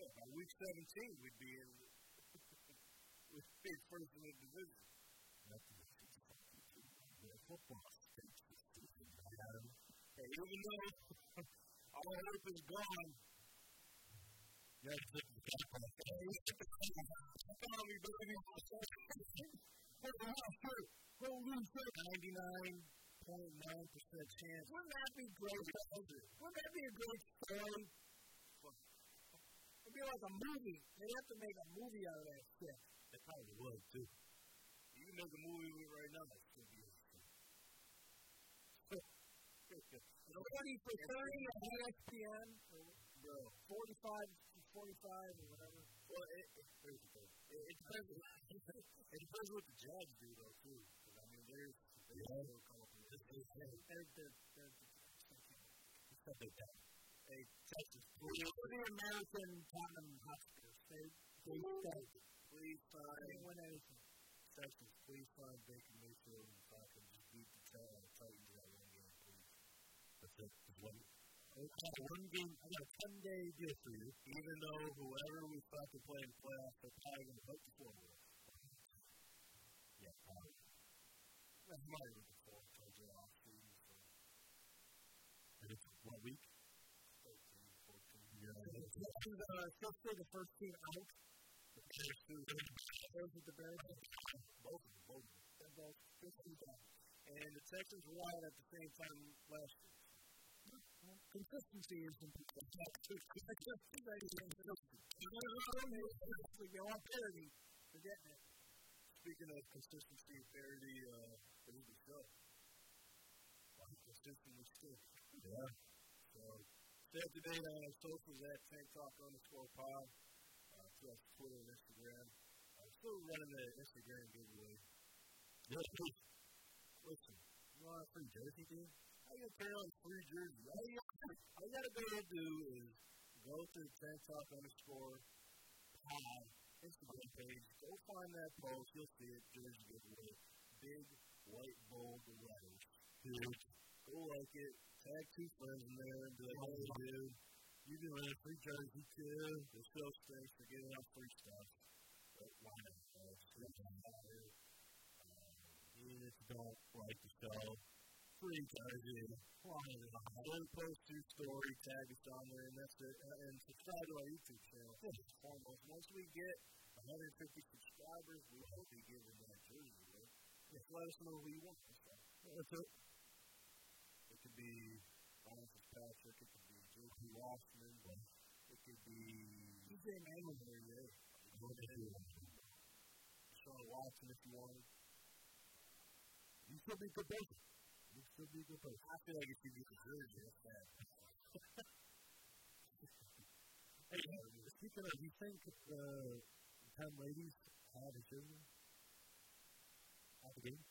Oh, by week 17, we'd be in. First in the division. football. Hey, even though all hope is gone, Yeah, it's like the cap on the come on, me, baby. Ninety-nine point nine percent chance. Wouldn't that be great? Wouldn't that be a great story? be like a movie. They'd have to make a movie out of that shit. They would, too. You can make a movie with it right now. It's gonna be interesting. Thirty for thirty on ESPN, Bro, 45 for 45 or whatever. well, it, it. It, it depends. it depends what the Jags do, though, too. 'Cause, I mean, there's they Yeah. come up with this. They're, they're, they're, they're, It's not big time. Hey, Texas, they're the American Tottenham Hotspurs. They, they, they, please they sign win anything. Texas, please sign Baker Mayfield and Falcons. Just beat the Titans Titans that one game, please. That's it. It's one, I got one game, I got a 10 day deal for you. Even though whoever we fucking play in the playoffs, they're probably gonna hook the floor with. Yeah, probably. That's my looking for towards the off season. So And it's what week? 13, 14. Yeah. Texans are supposed to be the first team out. The Bears too. Those are the Bears. Both of them, both of them. They're both 15 out. And the Texans were won at the same time last year. Consistency is important. They want parity. They're getting it. Speaking of consistency and parity, uh, it was the show. Like, consistently still. Yeah. So, stay up to date on our socials at Tank Talk underscore pod. Uh, Twitter and Instagram. I'm still running the Instagram giveaway. Listen, you want a free jersey, dude? I gotta turn on free jersey. All you, all you gotta be able to do is go to the Tank Talk underscore pod Instagram page. Go find that post. You'll see it. Jersey giveaway. Big, white, bold letters. Dude, go like it. Tag two friends in there and be like, hey, dude, you can win a free jersey too. The show stinks for giving out free stuff. But why not? guys? It's not matter. Even if you don't like the show, free jersey. One post your story, tag us on there, and that's it. Uh, And subscribe to our YouTube channel. First and foremost, once we get 150 subscribers, we will be giving that jersey. Right? Just let us know who you want. That's it. It could be Ryan Fitzpatrick. It could J.P. Washington. It could be TJ Manning. Sean Watson if you wanted. you still be a good person. You still be a good person. I feel like if you get the jersey, that's bad. Hey, speaking of, you think uh, Tom ladies have a jersey at the game?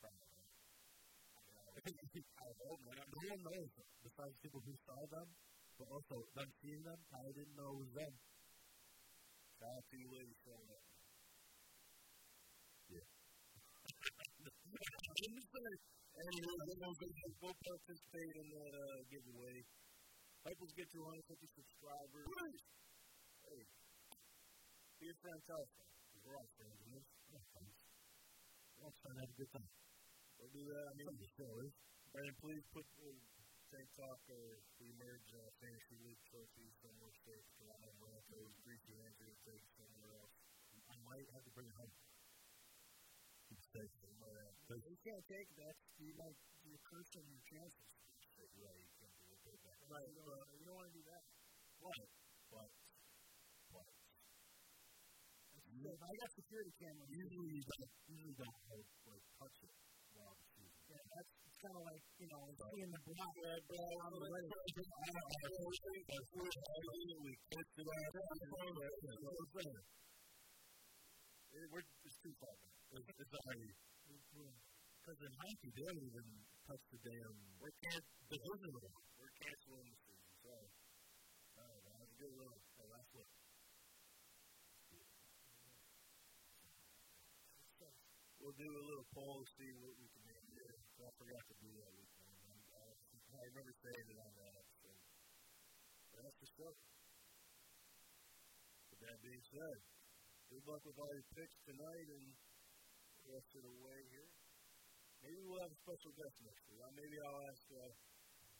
I hope not. No one knows besides people who saw them, but also them seeing them. I didn't know was them. To you ladies showing up. I'm just saying, anyway, go participate in that uh, giveaway. Help us get to 150 subscribers. Please. Hey, be a friend, tell us. We're all friends this. Let's try to have a good time. Go do that. I mean, the show. Brandon, please put the Tank Talk or the Emerge uh, Fantasy League trophy somewhere safe. Because I know if it was greasy Andrew to take somewhere else. I might have to bring it home. Keep it safe. If you can't take that, you might you're cursing your chances. Right, you can't do it. Right. You don't, you don't want to do that. But, but, but, So if I got security cameras. Usually you don't, usually don't like, like touch it while the season. Yeah, that's kind of like you know seeing the block. Yeah, bro, I'm the way- I don't know. That's what we pushed it out. It- We're just too far back. It's, it's already, because in hockey, they don't even touch the damn, We're can the division level. We're canceling the season. Sorry. All right, that was a good one. Oh, that's what. We'll do a little poll to see what we can do here. I forgot to do that week. man. I, I, remember saying it on that episode. But that's the stuff. With that being said, good luck with all your picks tonight and the rest of the way here. Maybe we'll have a special guest next week. Maybe I'll ask uh,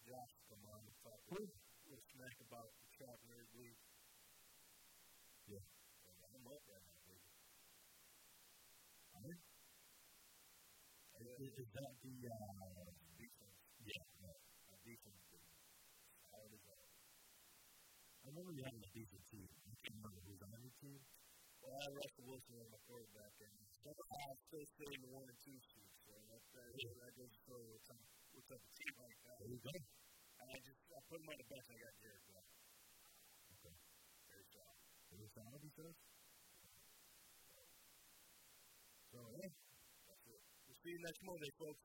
Josh to come on and talk a little smack about the Trap Nerd League. Yeah. And I'm up right now, baby. Is, is that the, uh, Defense. yeah, yeah. My defense is hard as hell. I'm remember you having a decent team. I can't remember who's on your team. Well, I had Russell Wilson on my quarterback, and somehow I still stay in the one and two seed. So that, that, yeah. that goes to show what's up, what's up a team like that. There you go. And I just I put him on the bench. I got Jared Goff. Okay. Very solid. Very solid, he says. So, yeah. You next Monday, folks.